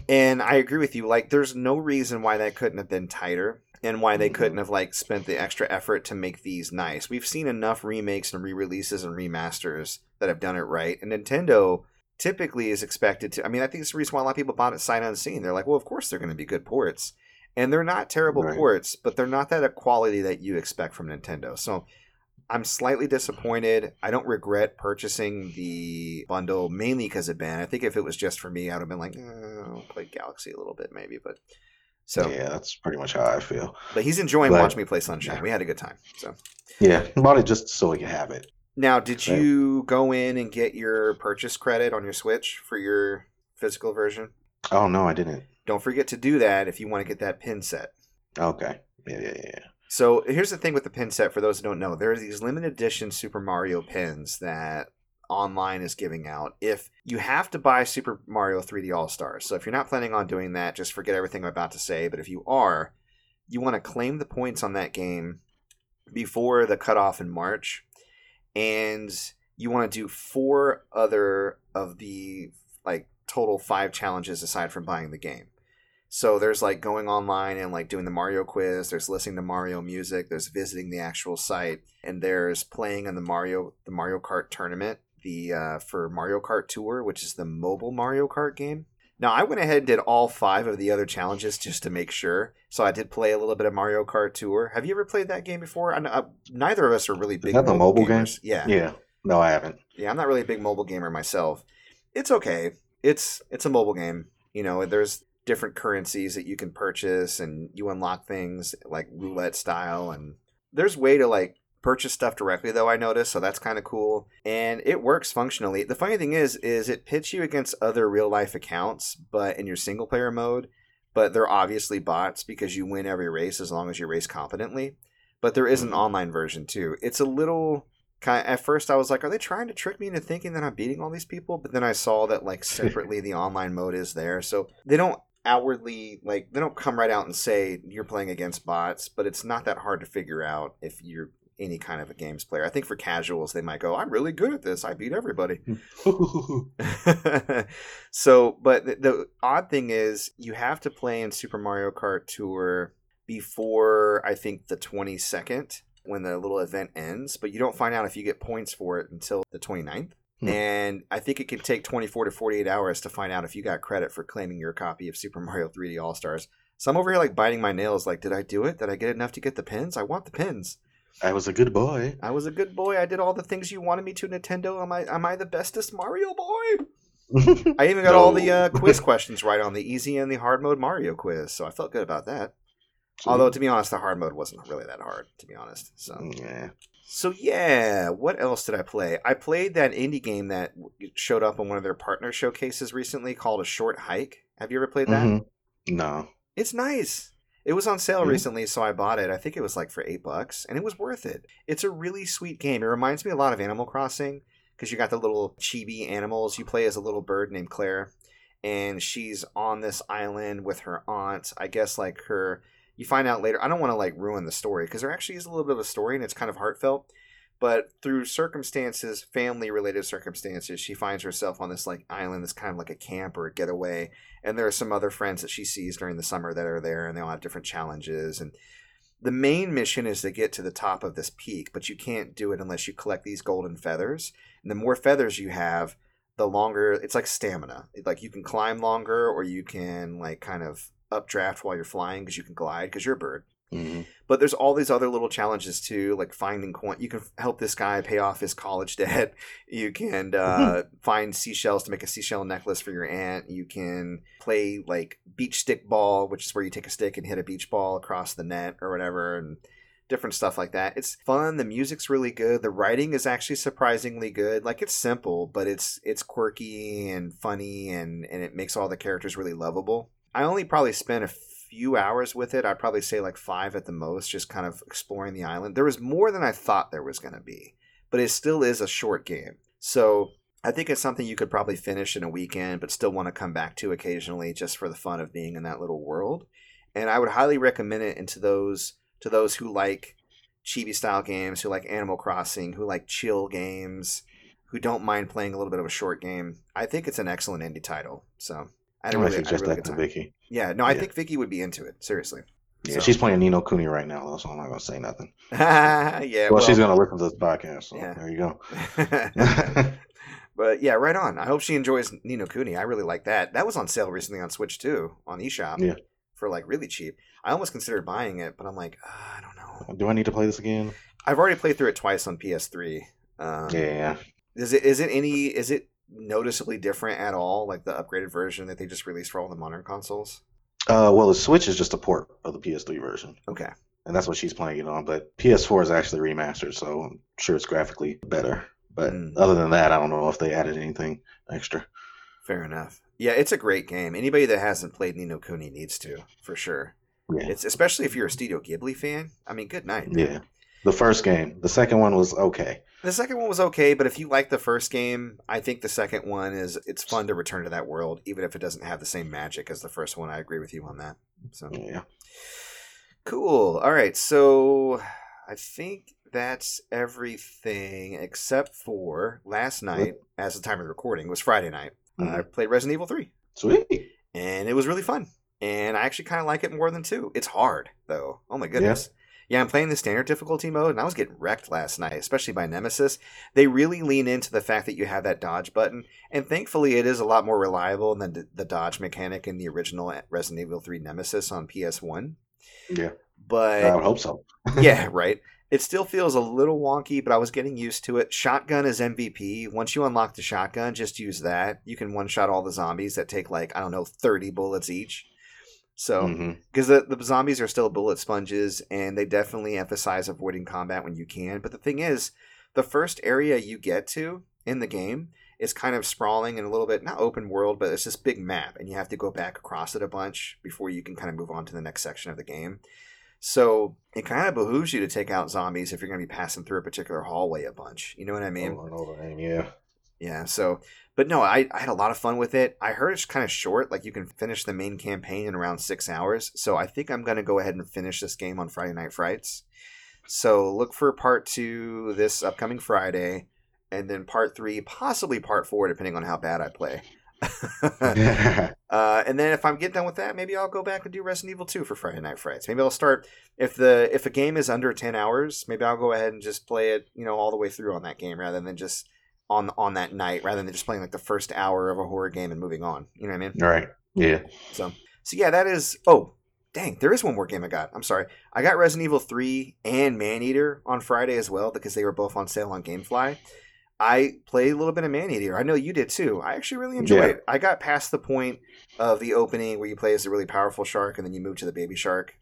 And I agree with you. Like, there's no reason why that couldn't have been tighter, and why they Mhm. couldn't have like spent the extra effort to make these nice. We've seen enough remakes and re-releases and remasters that have done it right, and Nintendo typically is expected to. I mean, I think it's the reason why a lot of people bought it sight unseen. They're like, well, of course they're going to be good ports, and they're not terrible Right. ports, but they're not that quality that you expect from Nintendo. So. I'm slightly disappointed. I don't regret purchasing the bundle mainly because of Ben. I think if it was just for me, I would have been like, eh, I'll play Galaxy a little bit maybe. But so, yeah, that's pretty much how I feel. but he's enjoying But- watching me play Sunshine. yeah. We had a good time. So Yeah, bought it just so we could have it. now, did you go in and get your purchase credit on your Switch for your physical version? Oh no, I didn't. Don't forget to do that if you want to get that pin set. Okay. Yeah, yeah, yeah. So here's the thing with the pin set for those who don't know. There are these limited edition Super Mario pins that online is giving out. If you have to buy Super Mario 3D All Stars, so if you're not planning on doing that, just forget everything I'm about to say. But if you are, you want to claim the points on that game before the cutoff in March, and you want to do four other of the like total five challenges aside from buying the game. So there's like going online and like doing the Mario quiz. There's listening to Mario music. There's visiting the actual site, and there's playing in the Mario the Mario Kart tournament, the uh, for Mario Kart Tour, which is the mobile Mario Kart game. Now I went ahead and did all five of the other challenges just to make sure. So I did play a little bit of Mario Kart Tour. Have you ever played that game before? I know, uh, neither of us are really big. that the mobile game? gamers. Yeah, Yeah. No, I haven't. yeah, I'm not really a big mobile gamer myself. It's okay. It's it's a mobile game. You know, there's different currencies that you can purchase and you unlock things like roulette style and there's way to like purchase stuff directly though I noticed, so that's kind of cool. And it works functionally. The funny thing is is it pits you against other real life accounts, but in your single player mode, but they're obviously bots because you win every race as long as you race competently. But there is an Mhm. online version too. It's a little kind at first I was like, are they trying to trick me into thinking that I'm beating all these people? But then I saw that like [LAUGHS] separately the online mode is there. So they don't outwardly like they don't come right out and say you're playing against bots, but it's not that hard to figure out if you're any kind of a games player. I think for casuals they might go, I'm really good at this. I beat everybody. Hmm. [LAUGHS] so, but the, the odd thing is, you have to play in Super Mario Kart Tour before I think the 22nd when the little event ends, but you don't find out if you get points for it until the 29th. Hmm. And I think it can take 24 to 48 hours to find out if you got credit for claiming your copy of Super Mario 3D All Stars. So I'm over here like biting my nails, like, did I do it? Did I get enough to get the pins? I want the pins. I was a good boy. I was a good boy. I did all the things you wanted me to, Nintendo. Am I am I the bestest Mario boy? [LAUGHS] I even got all the uh, quiz [LAUGHS] questions right on the easy and the hard mode Mario quiz, so I felt good about that. Although to be honest, the hard mode wasn't really that hard, to be honest. So, yeah. So yeah. What else did I play? I played that indie game that showed up on one of their partner showcases recently called A Short Hike. Have you ever played that? Mhm. No. It's nice. It was on sale Mhm. recently, so I bought it. I think it was like for eight bucks, and it was worth it. It's a really sweet game. It reminds me a lot of Animal Crossing because you got the little chibi animals. You play as a little bird named Claire, and she's on this island with her aunt. I guess like her. You find out later. I don't want to like ruin the story because there actually is a little bit of a story, and it's kind of heartfelt. But through circumstances, family related circumstances, she finds herself on this like island that's kind of like a camp or a getaway and there are some other friends that she sees during the summer that are there and they all have different challenges and the main mission is to get to the top of this peak but you can't do it unless you collect these golden feathers and the more feathers you have the longer it's like stamina like you can climb longer or you can like kind of updraft while you're flying because you can glide because you're a bird hmm But there's all these other little challenges too, like finding coin. You can help this guy pay off his college [LAUGHS] debt. You can uh, find seashells to make a seashell necklace for your aunt. You can play like beach stick ball, which is where you take a stick and hit a beach ball across the net or whatever, and different stuff like that. It's fun. The music's really good. The writing is actually surprisingly good. Like it's simple, but it's it's quirky and funny, and and it makes all the characters really lovable. I only probably spent a few hours with it. I'd probably say like five at the most, just kind of exploring the island. There was more than I thought there was going to be, but it still is a short game. So I think it's something you could probably finish in a weekend, but still want to come back to occasionally just for the fun of being in that little world. And I would highly recommend it into those to those who like chibi style games, who like Animal Crossing, who like chill games, who don't mind playing a little bit of a short game. I think it's an excellent indie title. So I I don't might really, I suggest really that to time. Vicky. Yeah, no, I Yeah. think Vicky would be into it. Seriously. Yeah, So- she's playing Ni no Kuni right now, though, so I'm not gonna say nothing. [LAUGHS] yeah. well, Well, she's gonna listen to this podcast, so Yeah. there you go. [LAUGHS] [LAUGHS] but yeah, right on. I hope she enjoys Ni no Kuni. I really like that. That was on sale recently on Switch too, on eShop. Yeah. For like really cheap. I almost considered buying it, but I'm like, "Ah, I don't know. Do I need to play this again? I've already played through it twice on PS3. Um, Yeah. Is it is it any is it noticeably different at all? Like the upgraded version that they just released for all the modern consoles? Uh, well, the Switch is just a port of the PS3 version, Okay. and that's what she's playing it on. But PS4 is actually remastered, so I'm sure it's graphically better. But Mm. other than that, I don't know if they added anything extra. Fair enough. Yeah, it's a great game. Anybody that hasn't played Ni no Kuni needs to, for sure. Yeah. It's especially if you're a Studio Ghibli fan. I mean, good night. man. Yeah. The first game, the second one was okay. The second one was okay, but if you like the first game, I think the second one is it's fun to return to that world, even if it doesn't have the same magic as the first one. I agree with you on that. So Yeah. cool. All right, so I think that's everything except for last night, as the time of recording was Friday night. I mm-hmm. played Resident Evil Three. Sweet. and it was really fun. And I actually kind of like it more than two. It's hard though. Oh my goodness. Yeah. I'm playing the standard difficulty mode, and I was getting wrecked last night, especially by Nemesis. They really lean into the fact that you have that dodge button, and thankfully, it is a lot more reliable than the, the dodge mechanic in the original Resident Evil 3 Nemesis on PS1. Yeah. But I would hope so. [LAUGHS] yeah, right. It still feels a little wonky, but I was getting used to it. Shotgun is MVP. Once you unlock the shotgun, just use that. You can one shot all the zombies that take like, I don't know, 30 bullets each. So, because the, the zombies are still bullet sponges and they definitely emphasize avoiding combat when you can. But the thing is, the first area you get to in the game is kind of sprawling and a little bit, not open world, but it's this big map and you have to go back across it a bunch before you can kind of move on to the next section of the game. So it kind of behooves you to take out zombies if you're going to be passing through a particular hallway a bunch. You know what I mean? Over and over again, yeah. Yeah. So, but no, I, I had a lot of fun with it. I heard it's kind of short. Like you can finish the main campaign in around six hours. So I think I'm going to go ahead and finish this game on Friday Night Frights. So look for part two this upcoming Friday, and then part three, possibly part four, depending on how bad I play. [LAUGHS] [LAUGHS] Uh, and then if I'm getting done with that, maybe I'll go back and do Resident Evil 2 for Friday Night Frights. Maybe I'll start if the if a game is under 10 hours, maybe I'll go ahead and just play it, you know, all the way through on that game rather than just on on that night rather than just playing like the first hour of a horror game and moving on. You know what I mean? right. Yeah. So so yeah, that is oh, dang, there is one more game I got. I'm sorry. I got Resident Evil 3 and Maneater on Friday as well because they were both on sale on GameFly. I played a little bit of Maneater. I know you did too. I actually really enjoyed Yeah. it. I got past the point of the opening where you play as a really powerful shark and then you move to the baby shark.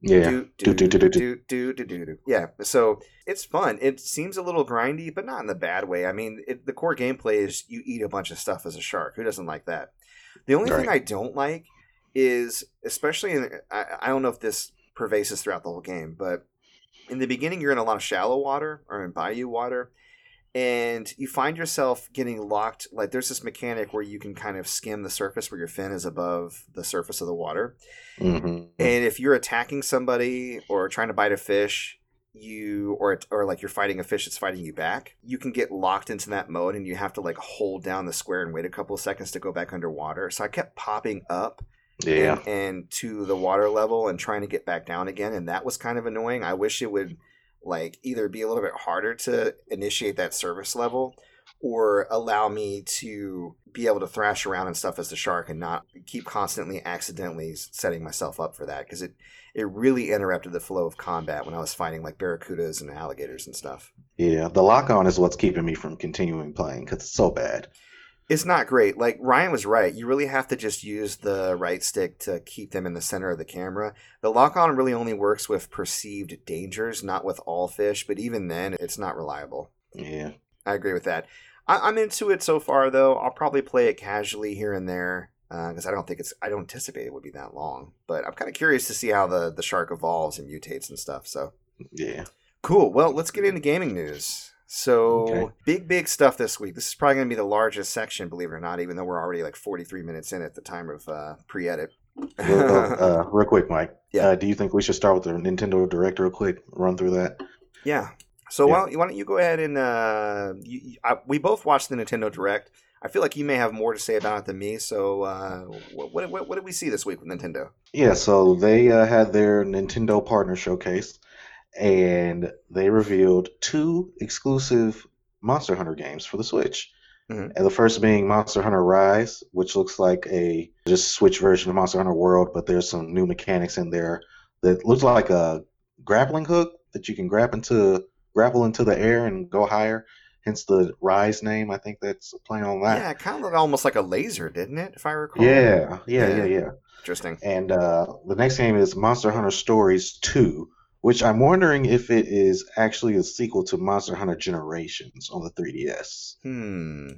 Yeah. Do, do, Do, do, do, do, do, do, do, do, do. Yeah. So it's fun. It seems a little grindy, but not in the bad way. I mean, it, the core gameplay is you eat a bunch of stuff as a shark. Who doesn't like that? The only thing I don't like is, especially in, I, I don't know if this pervasive throughout the whole game, but in the beginning, you're in a lot of shallow water or in bayou water, and you find yourself getting locked. Like there's this mechanic where you can kind of skim the surface where your fin is above the surface of the water. hmm And if you're attacking somebody or trying to bite a fish, you or or like you're fighting a fish that's fighting you back, you can get locked into that mode and you have to like hold down the square and wait a couple of seconds to go back underwater. So I kept popping up Yeah. and, and to the water level and trying to get back down again and that was kind of annoying. I wish it would like either be a little bit harder to initiate that service level or allow me to be able to thrash around and stuff as the shark and not keep constantly accidentally setting myself up for that because it it really interrupted the flow of combat when I was fighting like barracudas and alligators and stuff. Yeah, the lock on is what's keeping me from continuing playing because it's so bad. It's not great. Like Ryan was right. You really have to just use the right stick to keep them in the center of the camera. The lock on really only works with perceived dangers, not with all fish, but even then, it's not reliable. Yeah. I agree with that. I- am into it so far, though. I'll probably play it casually here and there because uh, I don't think it's. I don't anticipate it would be that long. But I'm kind of curious to see how the the shark evolves and mutates and stuff. So yeah, cool. Well, let's get into gaming news. So Okay. big, big stuff this week. This is probably going to be the largest section, believe it or not. Even though we're already like 43 minutes in at the time of uh, pre-edit. Well, [LAUGHS] uh, real quick, Mike. Yeah. Uh, do you think we should start with the Nintendo Direct real quick? Run through that. Yeah. So Yeah. why, don't, why don't you go ahead and uh, you, I, we both watched the Nintendo Direct. I feel like you may have more to say about it than me. So uh, what, what, what, what did we see this week with Nintendo? Yeah, so they uh, had their Nintendo Partner Showcase, and they revealed two exclusive Monster Hunter games for the Switch. Mhm. And the first being Monster Hunter Rise, which looks like a just Switch version of Monster Hunter World, but there's some new mechanics in there that looks like a grappling hook that you can grab into grapple into the air and go higher. Hence the Rise name. I think that's playing on that. Yeah, it kind of looked almost like a laser, didn't it? If I recall. yeah, yeah, Yeah. yeah. yeah. Interesting. And uh, the next game is Monster Hunter Stories 2, which I'm wondering if it is actually a sequel to Monster Hunter Generations on the 3DS. Hmm.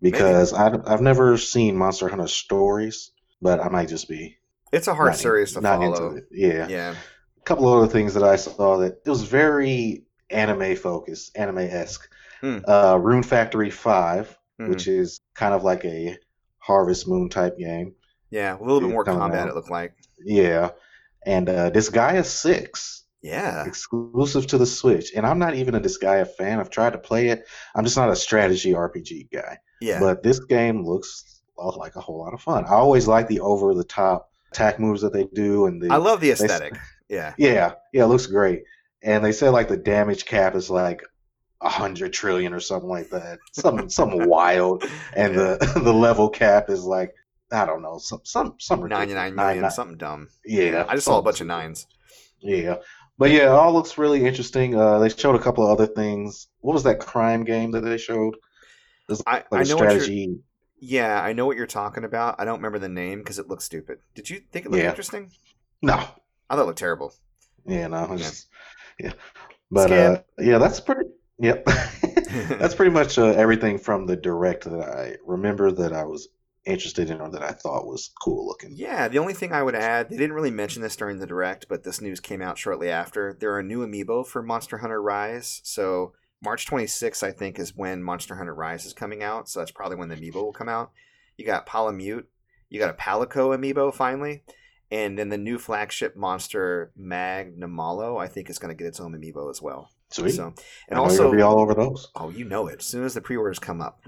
Because I've, I've never seen Monster Hunter Stories, but I might just be It's a hard not, series to not follow. into it. Yeah. Yeah. A couple of other things that I saw that it was very anime focused, anime esque. Hmm. Uh, Rune Factory 5, Mhm. which is kind of like a Harvest Moon type game. Yeah, a little bit more combat. out. It looked like. Yeah. And uh, Disgaea 6. Yeah. exclusive to the Switch. And I'm not even a Disgaea fan. I've tried to play it. I'm just not a strategy RPG guy. Yeah. But this game looks like a whole lot of fun. I always like the over the top attack moves that they do, and the I love the they- aesthetic. Yeah. yeah, yeah, it looks great. And they said like the damage cap is like a hundred trillion or something like that. Some [LAUGHS] some wild. And the [LAUGHS] the level cap is like I don't know some some some ridiculous- 99 nine- million, nine- something dumb. Yeah, I just saw a bunch of nines. Yeah. But yeah, it all looks really interesting. Uh, they showed a couple of other things. What was that crime game that they showed? It was I, like I know what you're. strategy. Yeah, I know what you're talking about. I don't remember the name because it looks stupid. Did you think it looked Yeah. interesting? No. I thought it looked terrible. Yeah, no. Yeah. just, yeah. But uh, yeah, that's pretty. Yep. [LAUGHS] [LAUGHS] that's pretty much uh, everything from the direct that I remember that I was interested in or that I thought was cool looking. Yeah, the only thing I would add, they didn't really mention this during the direct, but this news came out shortly after. There are new amiibo for Monster Hunter Rise. So March 26th, I think, is when Monster Hunter Rise is coming out. So that's probably when the amiibo will come out. You got Palamute, you got a Palico amiibo finally, and then the new flagship monster Magnamalo, I think, is going to get its own amiibo as well. Sweet. So, and also, be all over those. Oh, you know it. As soon as the pre-orders come up,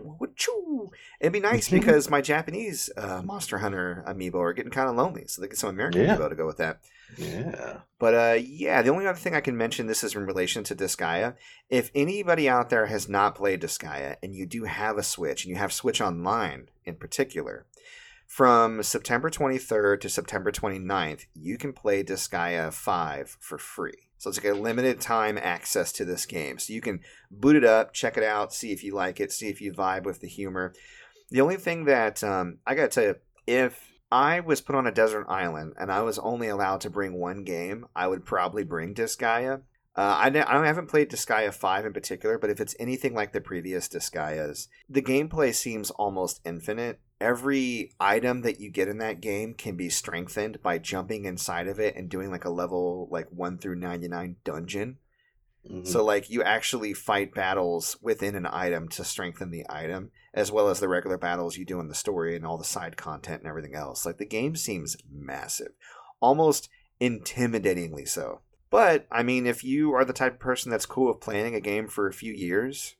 it'd be nice [LAUGHS] because my Japanese uh, Monster Hunter amiibo are getting kind of lonely, so they get some American Yeah. amiibo to go with that. Yeah. But uh, yeah, the only other thing I can mention this is in relation to Disgaea. If anybody out there has not played Disgaea and you do have a Switch and you have Switch Online in particular, from September 23rd to September 29th, you can play Disgaea 5 for free. So it's like a limited time access to this game. So you can boot it up, check it out, see if you like it, see if you vibe with the humor. The only thing that um, I got to tell you, if I was put on a desert island and I was only allowed to bring one game, I would probably bring Disgaea. Uh, I, ne- I haven't played Disgaea 5 in particular, but if it's anything like the previous Disgaeas, the gameplay seems almost infinite. Every item that you get in that game can be strengthened by jumping inside of it and doing like a level like 1 through 99 dungeon. Mhm. So like you actually fight battles within an item to strengthen the item, as well as the regular battles you do in the story and all the side content and everything else. Like the game seems massive, almost intimidatingly so. But I mean, if you are the type of person that's cool with playing a game for a few years,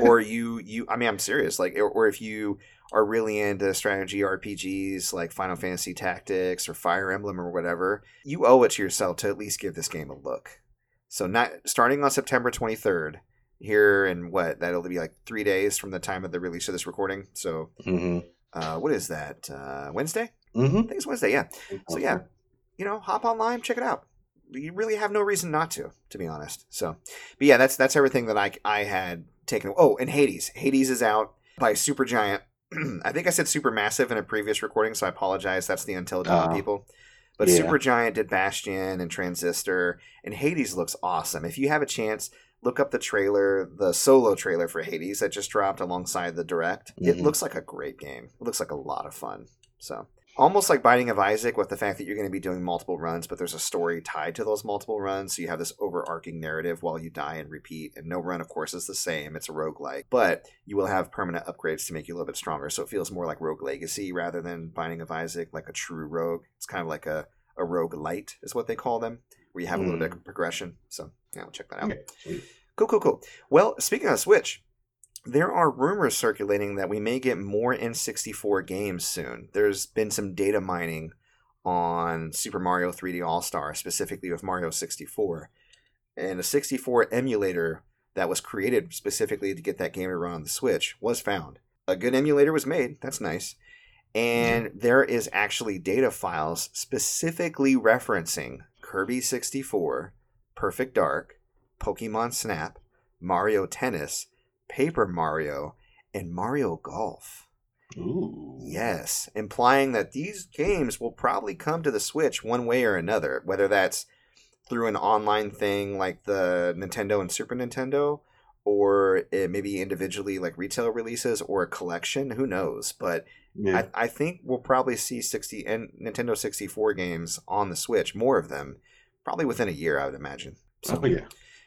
or [LAUGHS] you you I mean I'm serious, like or, if you are really into strategy RPGs like Final Fantasy Tactics or Fire Emblem or whatever, you owe it to yourself to at least give this game a look. So not starting on September 23rd, here in what that'll be like three days from the time of the release of this recording. So, hmm uh, what is that? Uh, Wednesday? hmm I think it's Wednesday. Yeah. So yeah, you know, hop online, check it out. You really have no reason not to, to be honest. So, but yeah, that's that's everything that I I had taken. Oh, and Hades. Hades is out by Supergiant. [CLEARS THROAT] I think I said Supermassive in a previous recording, so I apologize. That's the Until Dawn Oh. people. But Yeah. Supergiant did Bastion and Transistor, and Hades looks awesome. If you have a chance, look up the trailer, the solo trailer for Hades that just dropped alongside the direct. It Mhm. looks like a great game. It looks like a lot of fun. So almost like Binding of Isaac with the fact that you're going to be doing multiple runs, but there's a story tied to those multiple runs. So you have this overarching narrative while you die and repeat. And no run, of course, is the same. It's a roguelike, but you will have permanent upgrades to make you a little bit stronger. So it feels more like Rogue Legacy rather than Binding of Isaac, like a true rogue. It's kind of like a, a rogue light, is what they call them, where you have a little bit hmm. of progression. So yeah, we'll check that out. Okay. Cool, cool, cool. Well, speaking of Switch, there are rumors circulating that we may get more N64 games soon. There's been some data mining on Super Mario 3D All Star, specifically with Mario 64. And a 64 emulator that was created specifically to get that game to run on the Switch was found. A good emulator was made. That's nice. And there is actually data files specifically referencing Kirby 64, Perfect Dark, Pokemon Snap, Mario Tennis, Paper Mario, and Mario Golf. Ooh. Yes, implying that these games will probably come to the Switch one way or another, whether that's through an online thing like the Nintendo and Super Nintendo, or it maybe individually like retail releases or a collection. Who knows? But Yeah. I, I think we'll probably see 60 and Nintendo 64 games on the Switch, more of them, probably within a year, I would imagine. So, oh yeah.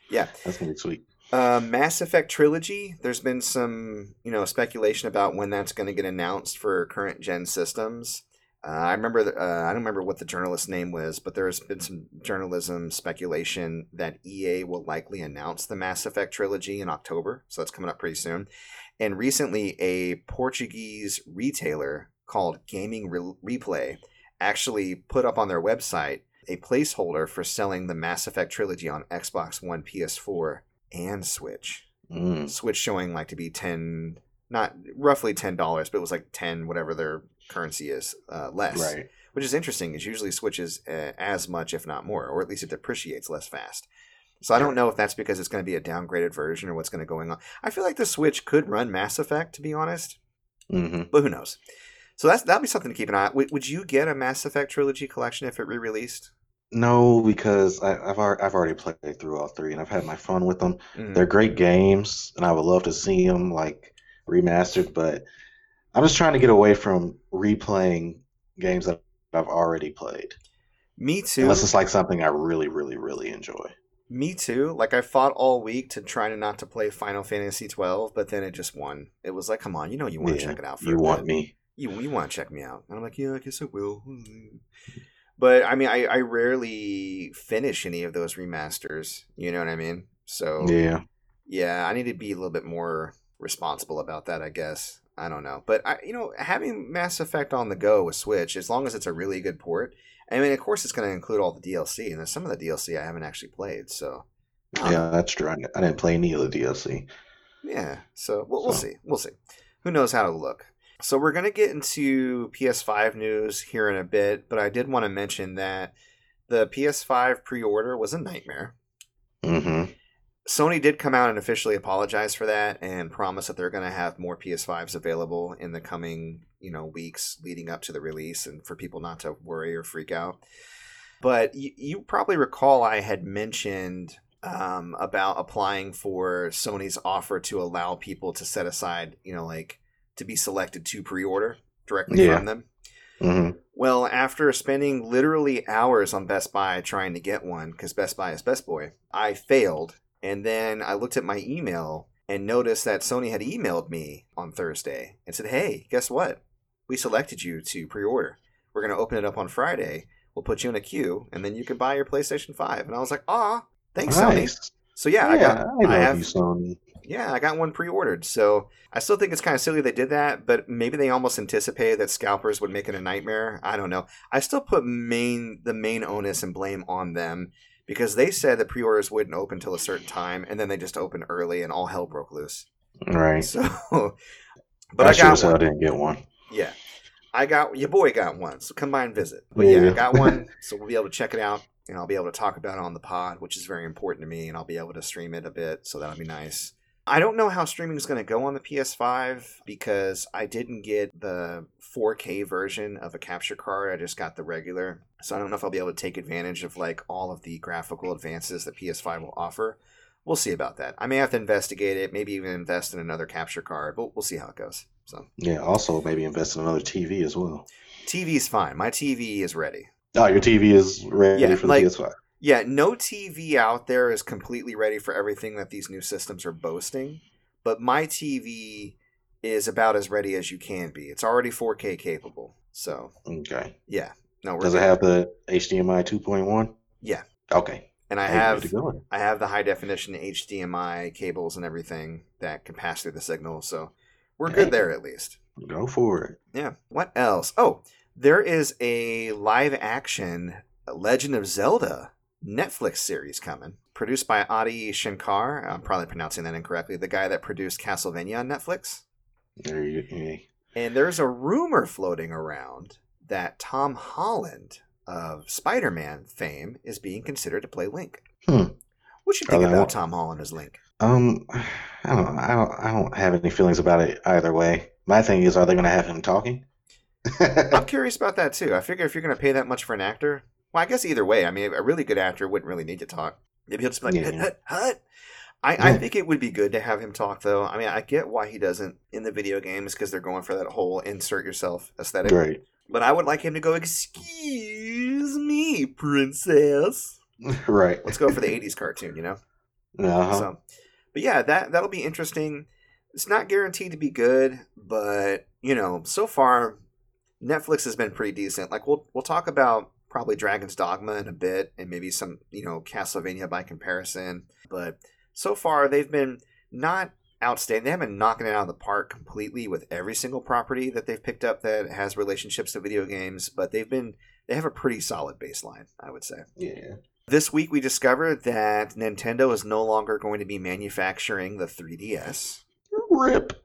yeah. That's gonna be sweet. Uh, Mass Effect trilogy. There's been some, you know, speculation about when that's going to get announced for current gen systems. Uh, I remember, the, uh, I don't remember what the journalist's name was, but there's been some journalism speculation that EA will likely announce the Mass Effect trilogy in October, so that's coming up pretty soon. And recently, a Portuguese retailer called Gaming Re- Replay actually put up on their website a placeholder for selling the Mass Effect trilogy on Xbox One, PS4, and Switch. Mm. Switch showing like to be ten, not roughly ten dollars, but it was like ten whatever their currency is uh, less. Right. Which is interesting. Is usually switches uh, as much, if not more, or at least it depreciates less fast. So I don't know if that's because it's going to be a downgraded version or what's going to go on. I feel like the Switch could run Mass Effect, to be honest, hmm but who knows? So that's that'll be something to keep an eye. on. Would, would you get a Mass Effect trilogy collection if it re-released? No, because I, I've already, I've already played through all three, and I've had my fun with them. Mm. They're great games, and I would love to see them like remastered. But I'm just trying to get away from replaying games that I've already played, Me too. unless it's like something I really, really, really enjoy. Me too. Like I fought all week to try to not to play Final Fantasy twelve, but then it just won. It was like, come on, you know you want to Yeah, check it out. For you want bit. me? You you want to check me out? And I'm like, yeah, I guess I will. [LAUGHS] But I mean, I I rarely finish any of those remasters. You know what I mean? So Yeah. yeah, I need to be a little bit more responsible about that, I guess. I don't know. But I you know, having Mass Effect on the go with Switch, as long as it's a really good port, I mean, of course it's going to include all the DLC, and there's some of the DLC I haven't actually played, so I don't know. Yeah, that's true. I didn't play any of the DLC. Yeah, so we'll, we'll see. We'll see. Who knows how to look. So we're going to get into PS5 news here in a bit, but I did want to mention that the PS5 pre-order was a nightmare. hmm Sony did come out and officially apologize for that and promise that they're going to have more PS5s available in the coming, you know, weeks leading up to the release and for people not to worry or freak out. But you, you probably recall I had mentioned um, about applying for Sony's offer to allow people to set aside, you know, like to be selected to pre-order directly Yeah. from them. hmm Well, after spending literally hours on Best Buy trying to get one, because Best Buy is Best Boy, I failed. And then I looked at my email and noticed that Sony had emailed me on Thursday and said, hey, guess what? We selected you to pre order. We're going to open it up on Friday. We'll put you in a queue, and then you can buy your PlayStation 5. And I was like, ah, thanks, Sony. So, yeah, I got. I I have- you, Sony. Yeah, I got one pre-ordered. So I still think it's kind of silly they did that, but maybe they almost anticipated that scalpers would make it a nightmare. I don't know. I still put main the main onus and blame on them because they said the pre-orders wouldn't open till a certain time, and then they just opened early, and all hell broke loose. Right. So, [LAUGHS] but I, I, sure got hell one. didn't get one. Yeah, I got your boy got one. So come by and visit. But yeah, I got one, [LAUGHS] so we'll be able to check it out, and I'll be able to talk about it on the pod, which is very important to me, and I'll be able to stream it a bit, so that'll be nice. I don't know how streaming is going to go on the PS5 because I didn't get the 4K version of a capture card. I just got the regular. So I don't know if I'll be able to take advantage of like all of the graphical advances that PS5 will offer. We'll see about that. I may have to investigate it, maybe even invest in another capture card, but we'll see how it goes. So Yeah. Also, maybe invest in another TV as well. TV's fine. My TV is ready. Oh, your TV is ready Yeah, for the like- PS5. Yeah, no TV out there is completely ready for everything that these new systems are boasting, but my TV is about as ready as you can be. It's already 4K capable. So, Okay. yeah. No, we're Does it have the HDMI 2.1? Yeah. Okay. And I have. I have the high definition HDMI cables and everything that can pass through the signal, so we're Hey. good there at least. Go for it. Yeah. What else? Oh, there is a live action Legend of Zelda Netflix series coming, produced by Adi Shankar. I'm probably pronouncing that incorrectly. The guy that produced Castlevania on Netflix. There you yeah. And there's a rumor floating around that Tom Holland of Spider-Man fame is being considered to play Link. Hmm. What you think about Tom Holland as Link? Um, I don't, I don't, I don't have any feelings about it either way. My thing is, are they going to have him talking? [LAUGHS] I'm curious about that too. I figure if you're going to pay that much for an actor, well, I guess either way. I mean, a really good actor wouldn't really need to talk. Maybe he'll just be like, Yeah. hut, hut, hut. I, I think it would be good to have him talk, though. I mean, I get why he doesn't in the video games because they're going for that whole insert yourself aesthetic. Right. But I would like him to go, Excuse me, princess. [LAUGHS] Right. Let's go for the 80s cartoon, you know? Uh-huh. So, but yeah, that that'll be interesting. It's not guaranteed to be good, but you know, so far Netflix has been pretty decent. Like we'll we'll talk about probably Dragon's Dogma in a bit, and maybe some you know Castlevania by comparison. But so far they've been not outstanding. They haven't been knocking it out of the park completely with every single property that they've picked up that has relationships to video games, but they've been they have a pretty solid baseline, I would say. yeah. This week we discovered that Nintendo is no longer going to be manufacturing the 3DS. Rip.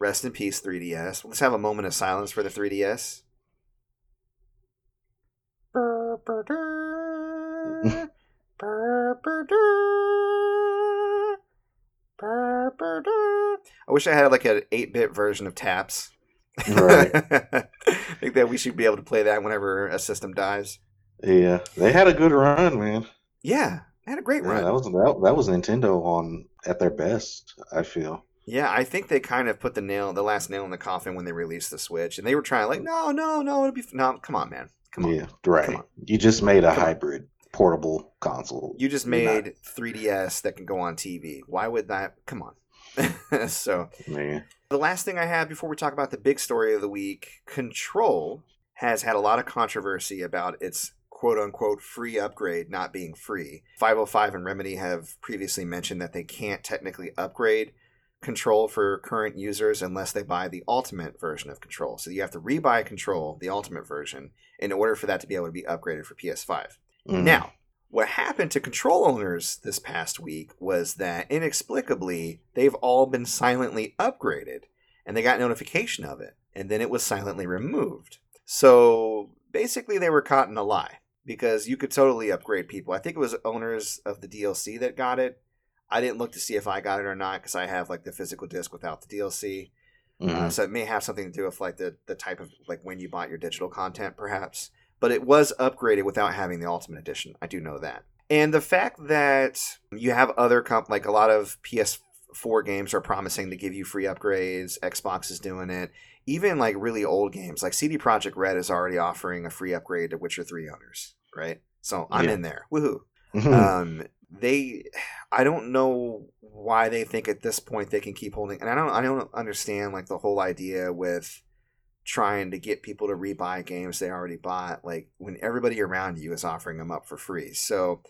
Rest in peace, 3DS. Let's have a moment of silence for the 3DS. I wish I had like an 8-bit version of Taps. Right. [LAUGHS] I think that we should be able to play that whenever a system dies. Yeah. They had a good run, man. Yeah, they had a great Yeah, run. that was that, that was Nintendo on at their best. I feel. Yeah, I think they kind of put the nail, the last nail in the coffin when they released the Switch, and they were trying like, no, no, no, it'll be f-. no. Come on, man, come on. Yeah. Right. Come on. You just made a Come on. hybrid portable console. You just You're not- made 3DS that can go on TV. Why would that? Come on. [LAUGHS] so Man. the last thing I have before we talk about the big story of the week, Control has had a lot of controversy about its quote unquote free upgrade not being free. 505 and Remedy have previously mentioned that they can't technically upgrade Control for current users unless they buy the ultimate version of Control. So you have to rebuy Control, the ultimate version, in order for that to be able to be upgraded for PS5. Mm. Now, what happened to control owners this past week was that inexplicably they've all been silently upgraded and they got notification of it and then it was silently removed. So basically they were caught in a lie because you could totally upgrade people. I think it was owners of the DLC that got it. I didn't look to see if I got it or not because I have like the physical disc without the DLC. Uh, Mhm. so it may have something to do with like the, the type of like when you bought your digital content, perhaps. But it was upgraded without having the Ultimate Edition. I do know that. And the fact that you have other comp like a lot of PS4 games are promising to give you free upgrades. Xbox is doing it. Even like really old games, like CD Projekt Red is already offering a free upgrade to Witcher 3 owners, right? So I'm Yeah. in there. Woohoo Mhm. um they i don't know why they think at this point they can keep holding and i don't i don't understand like the whole idea with trying to get people to rebuy games they already bought like when everybody around you is offering them up for free. So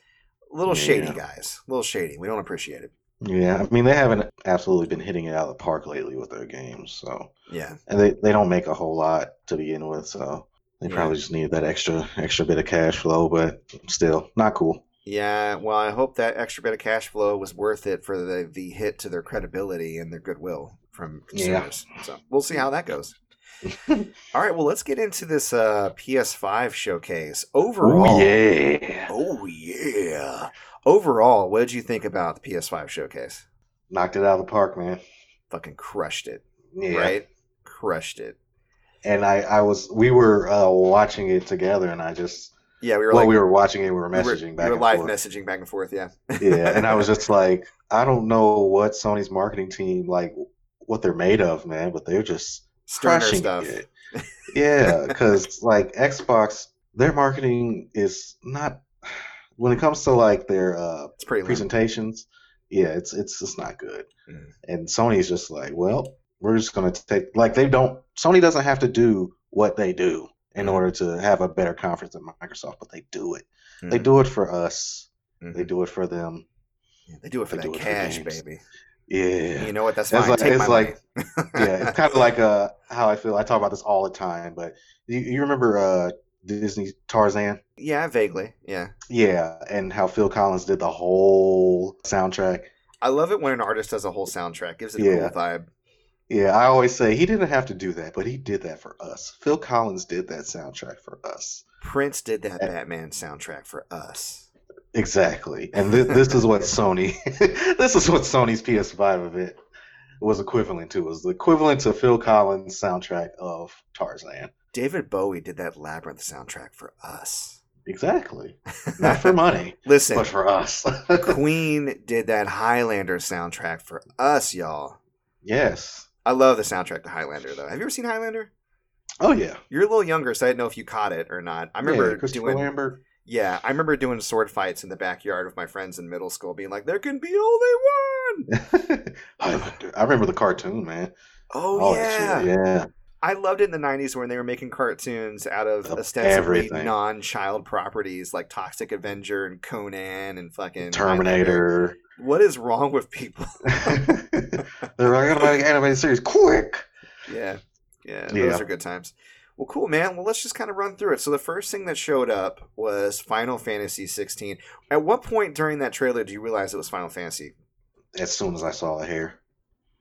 a little shady guys a little shady we don't appreciate it. Yeah, I mean they haven't absolutely been hitting it out of the park lately with their games, so. Yeah. And they, they don't make a whole lot to begin with, so they Yeah. probably just need that extra extra bit of cash flow, but still not cool. Yeah, well, I hope that extra bit of cash flow was worth it for the the hit to their credibility and their goodwill from Yeah. consumers. So we'll see how that goes. [LAUGHS] All right, well, let's get into this uh, PS5 showcase. Overall, Oh yeah, oh yeah. Overall, what did you think about the PS5 showcase? knocked it out of the park, man. Fucking crushed it, Yeah. right? Crushed it. And I, I was, we were uh, watching it together, and I just, Yeah, we were well, like we were watching it, we were we were- messaging we were live forth. messaging back and forth. Yeah, yeah, and I was just [LAUGHS] like, I don't know what Sony's marketing team like, what they're made of, man, but they're just Sterner crushing stuff. it. Yeah, because [LAUGHS] like Xbox, their marketing is not when it comes to like their uh, pretty. lame. presentations. Yeah, it's it's it's not good. Mm. And Sony's just like, well, we're just gonna take like they don't. Sony doesn't have to do what they do in order to have a better conference than Microsoft, but they do it. They Mhm. do it for us. Mhm. They do it for them. Yeah, They do it for They that it for cash, baby. Yeah. You know what? That's It's like- it's like- yeah, it's kind of [LAUGHS] like uh how I feel. I talk about this all the time, but you, you remember uh Disney Tarzan? yeah, vaguely. Yeah, Yeah, and how Phil Collins did the whole soundtrack. I love it when an artist does a whole soundtrack. Gives it a Yeah. cool vibe. Yeah, I always say he didn't have to do that, but he did that for us. Phil Collins did that soundtrack for us. Prince did that Eh. Batman soundtrack for us. Exactly, and this, this is what Sony, [LAUGHS] this is what Sony's PS5 of it was equivalent to. It was the equivalent to Phil Collins' soundtrack of Tarzan. David Bowie did that Labyrinth soundtrack for us. Exactly, [LAUGHS] not for money, Listen, but for us. [LAUGHS] Queen did that Highlander soundtrack for us, y'all. yes. I love the soundtrack to Highlander, though. Have you ever seen Highlander? Oh yeah. You're a little younger, so I didn't know if you caught it or not. I remember yeah, Christopher doing Lambert. Yeah, I remember doing sword fights in the backyard with my friends in middle school, being like, "There can be only one." [LAUGHS] Highlander. I remember the cartoon, man. Oh, oh All yeah. Yeah. I loved it in the '90s when they were making cartoons out of Of ostensibly everything. non-child properties like Toxic Avenger and Conan and fucking Highlander. Terminator. What is wrong with people? [LAUGHS] [LAUGHS] They're like, I gotta an animated series quick. yeah, yeah, those are good times. Well, cool, man. Well, let's just kind of run through it. So the first thing that showed up was Final Fantasy 16. At what point during that trailer do you realize it was Final Fantasy? As soon as I saw the hair.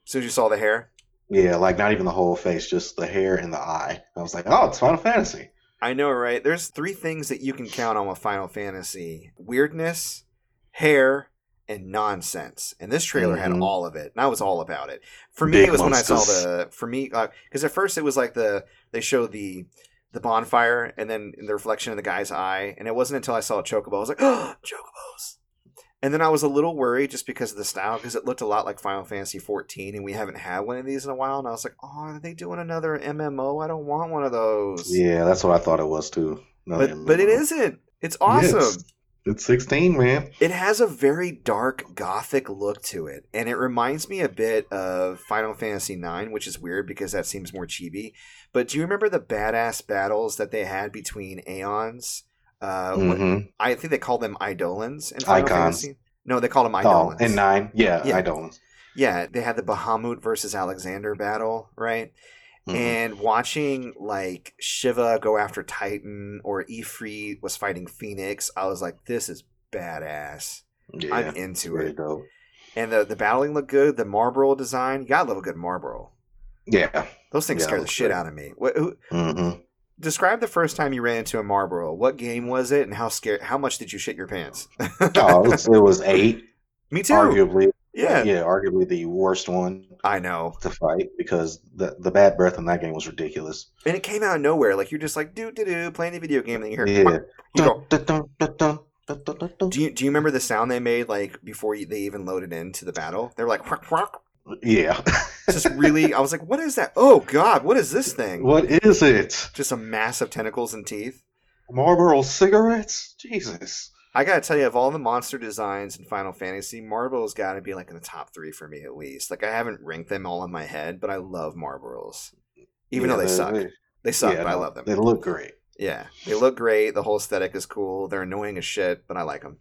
As soon as you saw the hair. Yeah, like not even the whole face, just the hair and the eye. I was like, oh, it's Final Fantasy. I know, right? There's three things that you can count on with Final Fantasy weirdness, hair, and nonsense. And this trailer had Mhm. all of it. And I was all about it. For me, Big it was when I saw the. For me, because at first it was like the. They showed the. The bonfire, and then the reflection in the guy's eye, and it wasn't until I saw a chocobo I was like, "Oh, [GASPS] chocobos!" And then I was a little worried just because of the style, because it looked a lot like Final Fantasy 14, and we haven't had one of these in a while. And I was like, "Oh, are they doing another MMO? I don't want one of those." Yeah, that's what I thought it was too. But but it isn't. It's awesome. Yes. It's 16, man. It has a very dark gothic look to it, and it reminds me a bit of Final Fantasy IX, which is weird because that seems more chibi. But do you remember the badass battles that they had between Aeons? Uh, what- hmm I think they called them Eidolons in Final Icons. Fantasy. No, they called them Oh, Eidolons. and nine. Yeah, Yeah. I don't. yeah, they had the Bahamut versus Alexander battle, right? Mhm. And watching like Shiva go after Titan or Ifrit was fighting Phoenix, I was like, this is badass. yeah, I'm into it. dope. And the the battling looked good. The Malboro design, you gotta love a good Malboro. Yeah. Those things Yeah, scare the shit out of me. What, who, hmm describe the first time you ran into a Malboro. What game was it, and how scared? How much did you shit your pants? Oh, it was, it was eight. [LAUGHS] me too. Arguably, Yeah. yeah, arguably the worst one I know. to fight because the the bad breath in that game was ridiculous. And it came out of nowhere. Like you're just like do do do playing a video game, and you hear Yeah. you go. Dun, dun, dun. Do you do you remember the sound they made like before they even loaded into the battle? They were like, quack, quack. Yeah. just really. I was like, what is that? Oh God, what is this thing? what is it? Just a mass of tentacles and teeth. Marlboro cigarettes? Jesus. I gotta tell you, of all the monster designs in Final Fantasy, Malboro's got to be like in the top three for me at least. Like I haven't ranked them all in my head, but I love Malboros, even Yeah, though they suck. They, They suck, yeah, but I love them. They look great. Yeah, they look great. The whole aesthetic is cool. They're annoying as shit, but I like them.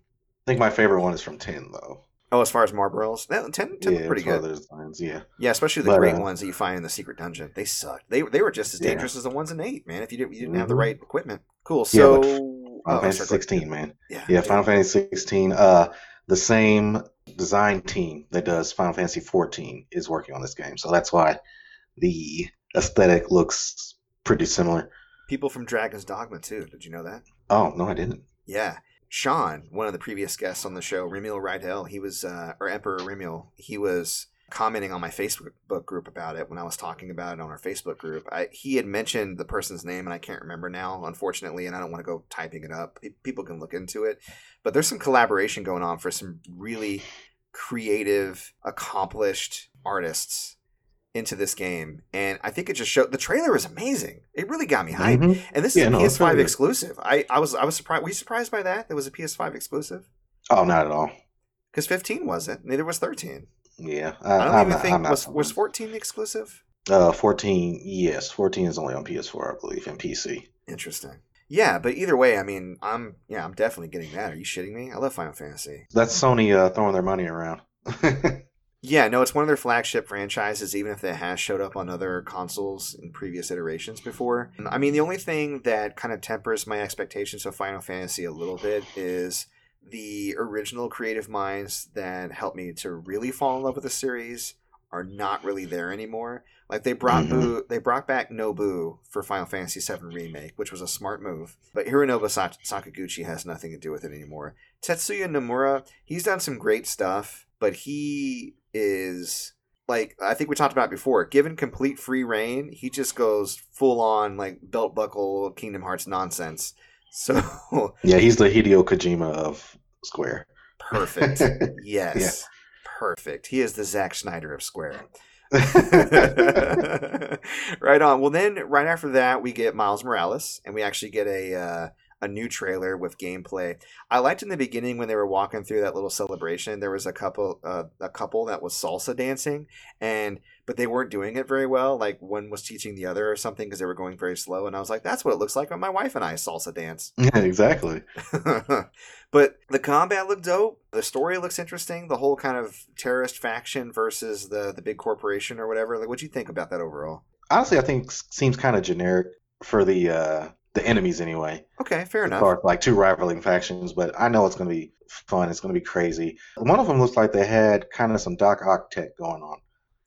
I think my favorite one is from 10, though. Oh, as far as Malboros, no, 10, 10 yeah, pretty good. yeah. Yeah, especially the But, great uh, ones that you find in the secret dungeon. They sucked. They they were just as Yeah. dangerous as the ones in eight, man. If you didn't you didn't have the Mhm. right equipment. Cool. Yeah, So like- Final Oh, Fantasy 16, man. Yeah. Yeah, Final Fantasy 16. Uh, the same design team that does Final Fantasy 14 is working on this game, so that's why the aesthetic looks pretty similar. People from Dragon's Dogma too. Did you know that? Oh no, I didn't. Yeah. Sean, one of the previous guests on the show, Remiel Rydell, he was, uh, or Emperor Remiel, he was commenting on my Facebook group about it when I was talking about it on our Facebook group. I, he had mentioned the person's name, and I can't remember now, unfortunately, and I don't want to go typing it up. People can look into it. But there's some collaboration going on for some really creative, accomplished artists into this game. And I think it just showed the trailer is amazing. It really got me hyped. Mhm. And this Yeah, is a no, PS5 really exclusive. I, I was I was surprised. Were you surprised by that? It was a PS5 exclusive Oh, not at all. because 15 wasn't. Neither was 13. Yeah, I don't I'm even not- think was was 14 exclusive. Uh, 14. Yes, 14 is only on PS4, I believe, and PC. Interesting. Yeah, but either way, I mean, I'm yeah, I'm definitely getting that. Are you shitting me? I love Final Fantasy. That's Sony uh, throwing their money around. [LAUGHS] Yeah, no, it's one of their flagship franchises, even if it has showed up on other consoles in previous iterations before. I mean, the only thing that kind of tempers my expectations of Final Fantasy a little bit is the original creative minds that helped me to really fall in love with the series are not really there anymore. Like they brought Mhm. Boo, they brought back Nobu for Final Fantasy VII remake, which was a smart move. But Hironobu Sa- Sakaguchi has nothing to do with it anymore. Tetsuya Nomura, he's done some great stuff, but he is like I think we talked about before. Given complete free reign, he just goes full on like belt buckle Kingdom Hearts nonsense. So [LAUGHS] yeah, he's the Hideo Kojima of Square. perfect. [LAUGHS] Yes. Perfect. He is the Zack Snyder of Square. [LAUGHS] right on. Well, then right after that, we get Miles Morales, and we actually get a uh, a new trailer with gameplay. I liked in the beginning when they were walking through that little celebration. There was a couple uh, a couple that was salsa dancing, and but they weren't doing it very well. Like one was teaching the other or something because they were going very slow. And I was like, that's what it looks like when my wife and I salsa dance. [LAUGHS] Yeah, exactly. [LAUGHS] but the combat looked dope. The story looks interesting. The whole kind of terrorist faction versus the the big corporation or whatever. Like, what'd you think about that overall? Honestly, I think seems kind of generic for the uh, the enemies anyway. Okay, fair enough. far like two rivaling factions, but I know it's going to be fun. It's going to be crazy. One of them looks like they had kind of some Doc Ock tech going on.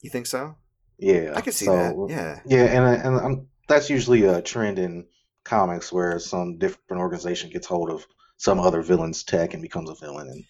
You think so? Yeah, I can see so- that. Yeah. Yeah, and and um, that's usually a trend in comics where some different organization gets hold of some other villain's tech and becomes a villain, and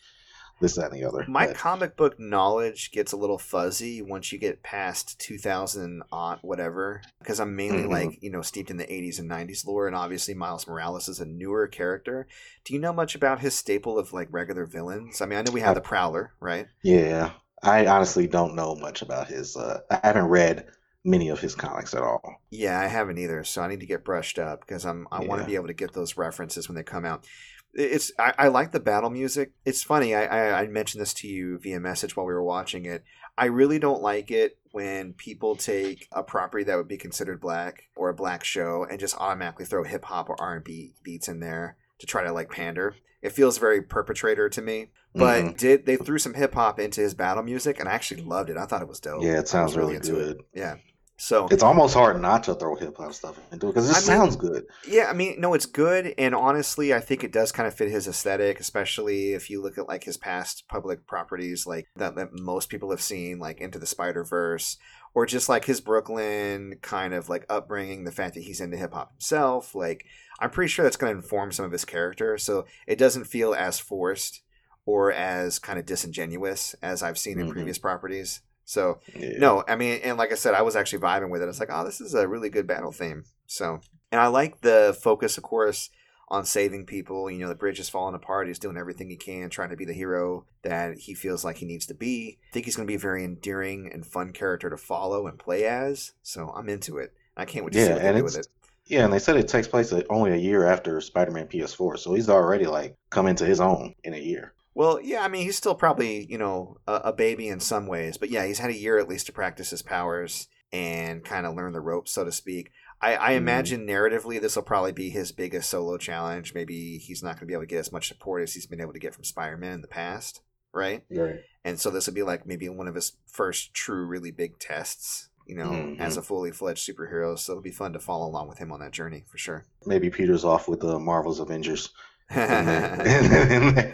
this, that, and the other. My But, comic book knowledge gets a little fuzzy once you get past 2000 on whatever because I'm mainly Mhm. like you know steeped in the 80s and 90s lore and obviously Miles Morales is a newer character. Do you know much about his staple of like regular villains? I mean, I know we have I- the Prowler, right? yeah, I honestly don't know much about his. Uh, I haven't read many of his comics at all. Yeah, I haven't either, so I need to get brushed up because I'm I want to be able to get those references when they come out. It's I, I like the battle music. It's funny. I, I I mentioned this to you via message while we were watching it. I really don't like it when people take a property that would be considered black or a black show and just automatically throw hip hop or R and B beats in there to try to like pander. It feels very perpetrator to me. But Mhm. did they threw some hip hop into his battle music and I actually loved it. I thought it was dope. Yeah, it sounds really into it. good. Yeah. So It's almost hard not to throw hip hop stuff into it because it I mean- sounds good. Yeah, I mean, no, it's good, and honestly, I think it does kind of fit his aesthetic, especially if you look at like his past public properties, like that, that most people have seen, like Into the Spider Verse, or just like his Brooklyn kind of like upbringing, the fact that he's into hip hop himself. Like, I'm pretty sure that's going to inform some of his character, so it doesn't feel as forced or as kind of disingenuous as I've seen in Mhm. previous properties. So Yeah. no, I mean, and like I said, I was actually vibing with it. It's like, oh, this is a really good battle theme. So, and I like the focus, of course, on saving people. You know, the bridge is falling apart. He's doing everything he can, trying to be the hero that he feels like he needs to be. I think he's going to be a very endearing and fun character to follow and play as. So I'm into it. I can't wait to see what they do with it. Yeah, and they said it takes place uh, only a year after Spider-Man PS4, so he's already like come into his own in a year. Well, yeah, I mean, he's still probably, you know, a, a baby in some ways, but yeah, he's had a year at least to practice his powers and kind of learn the ropes, so to speak. I, I Mhm. imagine narratively this will probably be his biggest solo challenge. Maybe he's not going to be able to get as much support as he's been able to get from Spider Man in the past, right? Right. And so this will be like maybe one of his first true, really big tests, you know, Mhm. as a fully fledged superhero. So it'll be fun to follow along with him on that journey for sure. Maybe Peter's off with the Marvel's Avengers [LAUGHS] right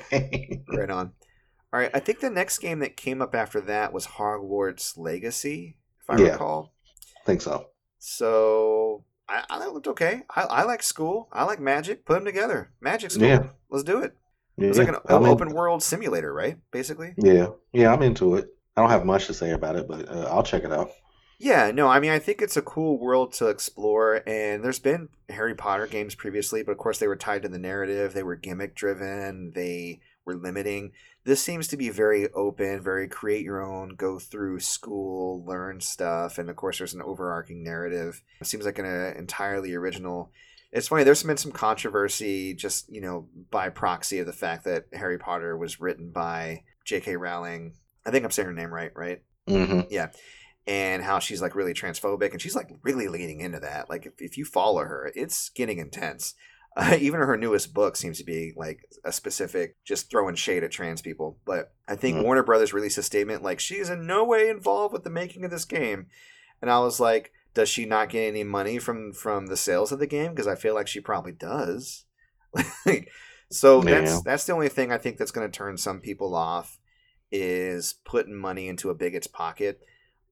on. All right, I think the next game that came up after that was Hogwarts Legacy, if I Yeah. recall. think so. So I, I looked okay. I, I like school. I like magic. Put them together. Magic school. Yeah. Let's do it. Yeah, It's like an I'm in- open world simulator, right? Basically. Yeah, yeah, I'm into it. I don't have much to say about it, but uh, I'll check it out. Yeah, no, I mean, I think it's a cool world to explore, and there's been Harry Potter games previously, but of course they were tied to the narrative, they were gimmick driven, they were limiting. This seems to be very open, very create your own, go through school, learn stuff, and of course there's an overarching narrative. It seems like an uh, entirely original. It's funny, there's been some controversy just, you know, by proxy of the fact that Harry Potter was written by J.K. Rowling. I think I'm saying her name right, right? hmm and how she's like really transphobic and she's like really leaning into that. Like if, if you follow her it's getting intense. [LAUGHS] Uh, even her newest book seems to be like a specific just throwing shade at trans people. But i think Mhm. warner brothers released a statement like she is in no way involved with the making of this game. And i was like does she not get any money from from the sales of the game? Because i feel like she probably does. [LAUGHS] Like, so Yeah. that's that's the only thing i think that's going to turn some people off is putting money into a bigot's pocket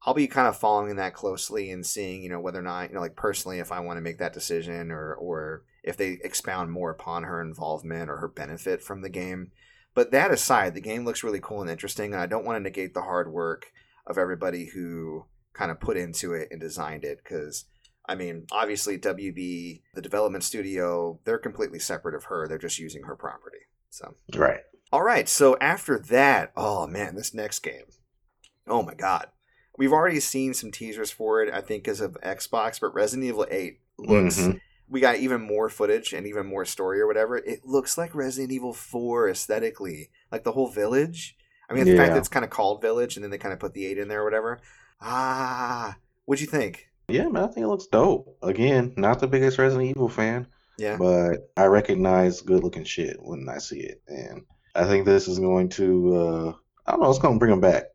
I'll be kind of following that closely and seeing, you know, whether or not, you know, like personally, if I want to make that decision or, or if they expound more upon her involvement or her benefit from the game. But that aside, the game looks really cool and interesting, and I don't want to negate the hard work of everybody who kind of put into it and designed it. Because, I mean, obviously, WB, the development studio, they're completely separate of her. They're just using her property. So, Right. all right. So after that, oh man, this next game. Oh my god. We've already seen some teasers for it, I think, as of Xbox, but Resident Evil 8 looks Mhm. we got even more footage and even more story or whatever. It looks like Resident Evil 4 aesthetically. Like the whole village. I mean, the fact that it's kind of called Village and then they kind of put the 8 in there or whatever. Ah, what'd you think? Yeah, man, I think it looks dope. Again, not the biggest Resident Evil fan, Yeah. but I recognize good looking shit when I see it. And I think this is going to, uh, I don't know, it's going to bring them back.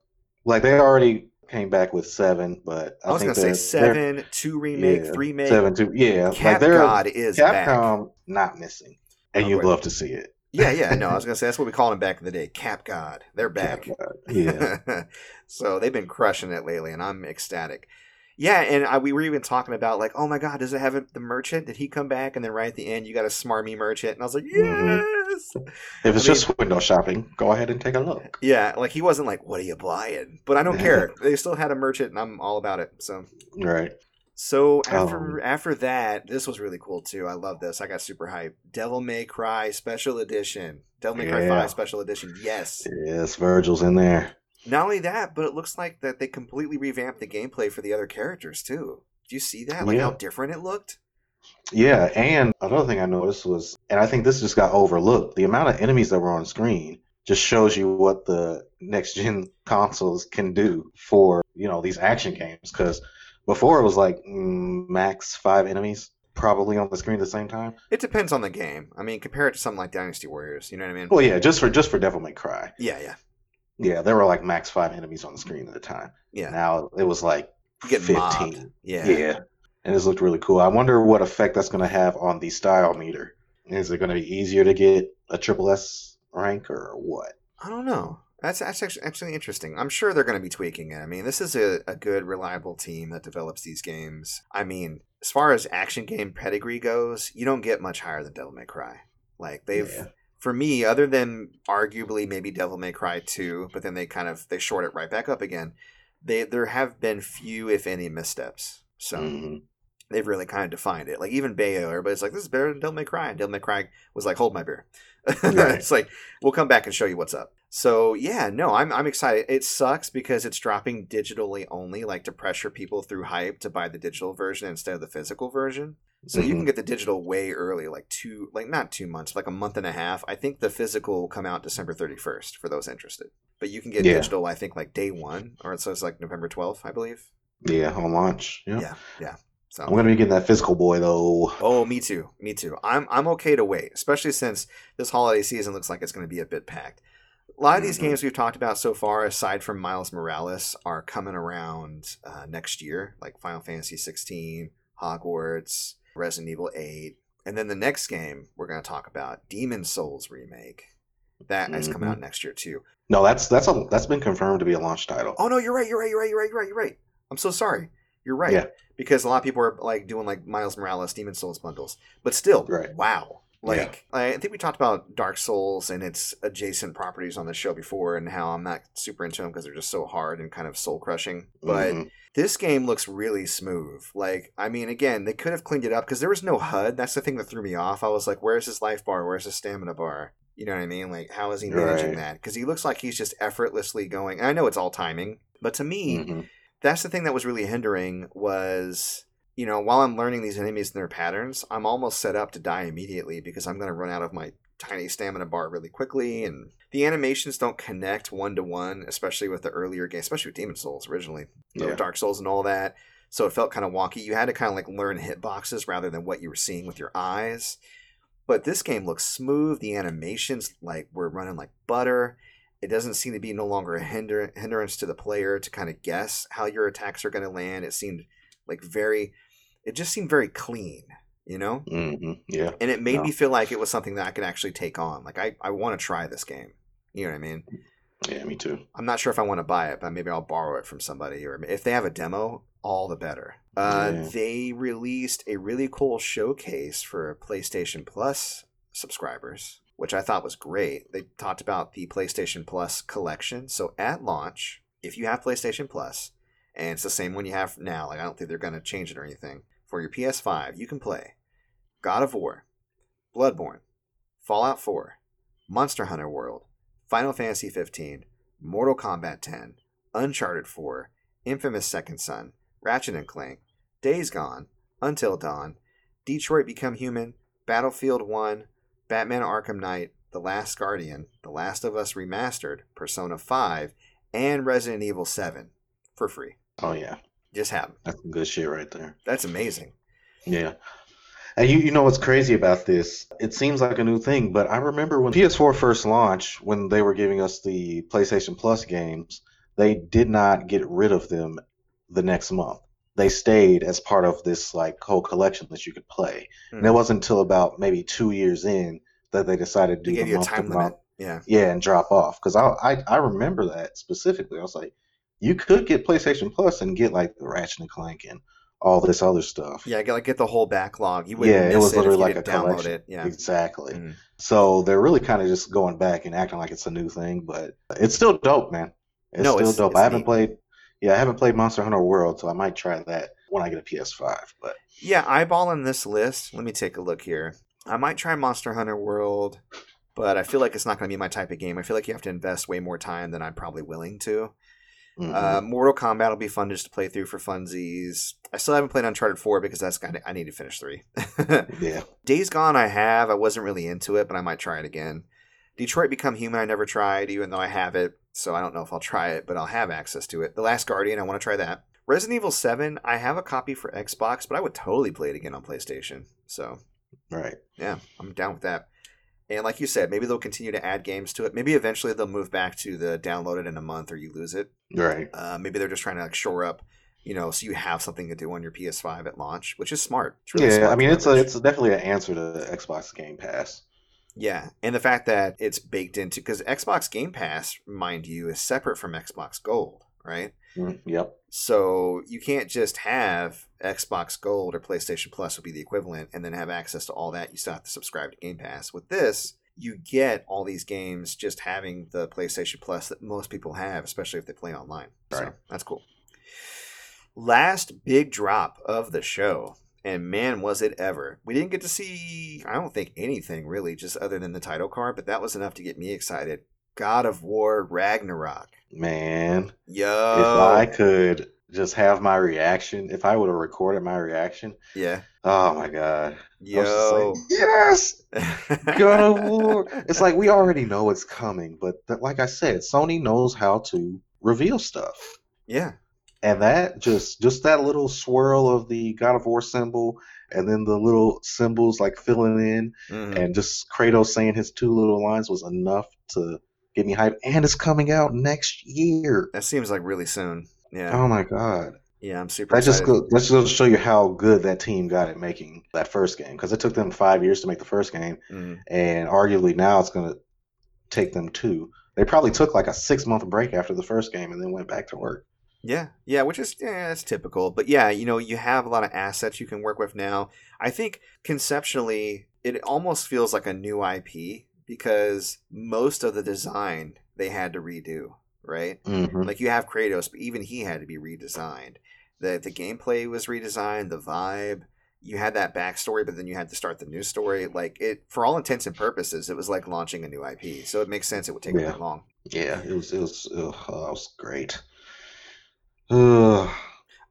Like, they already came back with seven, but I, I was to say 7, 2 remake, yeah, 3 make. Seven, two, yeah. Cap like, they're God is back. Capcom not missing. And Oh, you'd wait. love to see it. Yeah, yeah, no, I was gonna say that's what we called them back in the day. Cap God, they're back. God. Yeah. [LAUGHS] so they've been crushing it lately, and I'm ecstatic. Yeah, and I, we were even talking about like, oh my God, does it have it- the merchant? Did he come back? And then right at the end, you got a smarmy merchant, and I was like, Mhm. If it's I mean- just window shopping, go ahead and take a look. Yeah, like he wasn't like, what are you buying? But I don't care. [LAUGHS] They still had a merchant, and I'm all about it. So. Right. So after Um, after that, this was really cool too. I love this. I got super hyped. Devil May Cry Special Edition. Devil May Cry Yeah. 5 Special Edition. Yes. Yes, Virgil's in there. Not only that, but it looks like that they completely revamped the gameplay for the other characters too. Do you see that? Like Yeah. how different it looked? Yeah, and another thing I noticed was, and I think this just got overlooked, the amount of enemies that were on screen just shows you what the next gen [LAUGHS] consoles can do for, you know, these action games. Because before it was like mm, max five enemies probably on the screen at the same time. It depends on the game. I mean, compare it to something like Dynasty Warriors. You know what I mean? Well, yeah, just for just for Devil May Cry. yeah, yeah, Yeah, there were like max five enemies on the screen at the time. yeah. Now it was like fifteen. mobbed. Yeah. Yeah. And this looked really cool. I wonder what effect that's going to have on the style meter. Is it going to be easier to get a triple S rank or what? I don't know. That's, that's actually, actually interesting. I'm sure they're going to be tweaking it. I mean, this is a, a good, reliable team that develops these games. I mean, as far as action game pedigree goes, you don't get much higher than Devil May Cry. Like they've, Yeah. for me, other than arguably maybe Devil May Cry 2, but then they kind of they short it right back up again. They there have been few, if any, missteps. So Mhm. They've really kind of defined it. Like even Bayo, everybody's like, "This is better than Devil May Cry," and Devil May Cry was like, "Hold my beer." [LAUGHS] Right. it's like we'll come back and show you what's up. So yeah, no, I'm I'm excited. It sucks because it's dropping digitally only, like to pressure people through hype to buy the digital version instead of the physical version. So you Mhm. can get the digital way early, like two, like not two months, like a month and a half. I think the physical will come out December 31st for those interested. But you can get Yeah. digital, I think, like day one, or so it's like November 12th, I believe. Yeah, on launch. Yeah. Yeah, yeah. So I'm to be getting that physical boy though. Oh, me too. Me too. I'm I'm okay to wait, especially since this holiday season looks like it's going to be a bit packed. A lot of these Mhm. games we've talked about so far, aside from Miles Morales, are coming around uh, next year, like Final Fantasy 16, Hogwarts, Resident Evil 8, And then the next game we're going to talk about, Demon Souls remake. That is coming out next year too. No, that's that's a that's been confirmed to be a launch title. Oh no, you're right. You're right. You're right. You're right. You're right. You're right. I'm so sorry. You're right. Yeah. Because a lot of people are like doing like Miles Morales, Demon Souls bundles, but still, Right. wow. Like Yeah. I think we talked about Dark Souls and its adjacent properties on the show before, and how I'm not super into them because they're just so hard and kind of soul crushing. But Mhm. this game looks really smooth. Like, I mean, again, they could have cleaned it up because there was no HUD. That's the thing that threw me off. I was like, where's his life bar? Where's his stamina bar? You know what I mean? Like, how is he managing Right. that? Because he looks like he's just effortlessly going. And I know it's all timing, but to me, Mhm. That's the thing that was really hindering was you know while i'm learning these enemies and their patterns i'm almost set up to die immediately because i'm going to run out of my tiny stamina bar really quickly and the animations don't connect one to one especially with the earlier game especially with demon souls originally you know, dark souls and all that. So it felt kind of wonky. You had to kind of like learn hitboxes rather than what you were seeing with your eyes. But this game looks smooth. The animations like were running like butter it doesn't seem to be no longer a hinder, hindrance to the player to kind of guess how your attacks are going to land. It seemed like very, it just seemed very clean, you know? Mhm. Yeah. And it made me feel like it was something that I could actually take on. Like, I, I want to try this game. You know what I mean? Yeah. Me too. I'm not sure if I want to buy it, but maybe I'll borrow it from somebody. Or if they have a demo, all the better. Uh, Yeah. They released a really cool showcase for PlayStation Plus subscribers, which I thought was great. They talked about the PlayStation Plus collection. So at launch, if you have PlayStation Plus, and it's the same one you have now, like I don't think they're going to change it or anything, for your PS5, you can play God of War, Bloodborne, Fallout 4, Monster Hunter World, Final Fantasy 15, Mortal Kombat 10, Uncharted 4, Infamous Second Son, Ratchet and Clank, Days Gone, Until Dawn, Detroit Become Human, Battlefield 1, Batman Arkham Knight, The Last Guardian, The Last of Us Remastered, Persona 5, and Resident Evil 7 for free. Oh yeah. Just have them. That's some good shit right there. That's amazing. Yeah. And you, you know what's crazy about this? It seems like a new thing, but I remember when PS4 first launched, when they were giving us the PlayStation Plus games, they did not get rid of them the next month. They stayed as part of this like whole collection that you could play. And it Hmm. wasn't until about maybe two years in that they decided to They do the month to month. Yeah. Yeah, and drop off because I, I I remember that specifically. I was like, you could get PlayStation Plus and get like the Ratchet and Clank and all this other stuff. Yeah, like get the whole backlog. You wouldn't Yeah, it miss was it literally you like a download collection. it. Yeah. Exactly. Mhm. So they're really kind of just going back and acting like it's a new thing, but it's still dope, man. It's No, still it's- dope. it's I haven't neat. played. Yeah, I haven't played Monster Hunter World, so I might try that when I get a PS5. But Yeah, eyeballing this list. Let me take a look here. I might try Monster Hunter World, but I feel like it's not going to be my type of game. I feel like you have to invest way more time than I'm probably willing to. mhm. Uh, Mortal Kombat will be fun just to play through for funsies. I still haven't played Uncharted 4 because that's kind of I need to finish 3. [LAUGHS] yeah, Days Gone I have. I wasn't really into it, but I might try it again. Detroit Become Human I never tried, even though I have it, so I don't know if I'll try it, but I'll have access to it. The Last Guardian, I want to try that. Resident Evil 7, I have a copy for Xbox, but I would totally play it again on PlayStation. So right. yeah, I'm down with that. And like you said, maybe they'll continue to add games to it. Maybe eventually they'll move back to the download it in a month or you lose it. Right. Uh, maybe they're just trying to like shore up, you know, so you have something to do on your PS5 at launch, which is smart. Really yeah, smart I mean it's a it's definitely an answer to the Xbox Game Pass. Yeah, and the fact that it's baked into because Xbox Game Pass, mind you, is separate from Xbox Gold, right? Mm, yep. So you can't just have Xbox Gold or PlayStation Plus would be the equivalent, and then have access to all that. You still have to subscribe to Game Pass. With this, you get all these games just having the PlayStation Plus that most people have, especially if they play online. So Right. that's cool. Last big drop of the show, and man, was it ever! We didn't get to see, I don't think anything really, just other than the title card, but that was enough to get me excited. God of War Ragnarok. Man, Yo, if I could just have my reaction, if I would have recorded my reaction, yeah, oh my god. I was just yo. like, yes, [LAUGHS] God of War. It's like we already know it's coming, but like I said, Sony knows how to reveal stuff. yeah, And that just just that little swirl of the God of War symbol and then the little symbols like filling in mhm. and just Kratos saying his two little lines was enough to get me hyped. And it's coming out next year. that seems like really soon. Yeah, Oh my god. Yeah, I'm super That just excited. go, let's just show you how good that team got at making that first game because it took them five years to make the first game, Mhm. and arguably now it's going to take them two. They probably took like a six month break after the first game and then went back to work. Yeah, yeah, which is yeah, that's typical. But yeah, you know, you have a lot of assets you can work with now. I think conceptually, it almost feels like a new IP because most of the design they had to redo, right? hmm Like you have Kratos, but even he had to be redesigned. The the gameplay was redesigned, the vibe. You had that backstory, but then you had to start the new story. Like it, for all intents and purposes, it was like launching a new IP. So it makes sense it would take Yeah. that long. Yeah, it was it was ugh, oh, that was great. Ugh.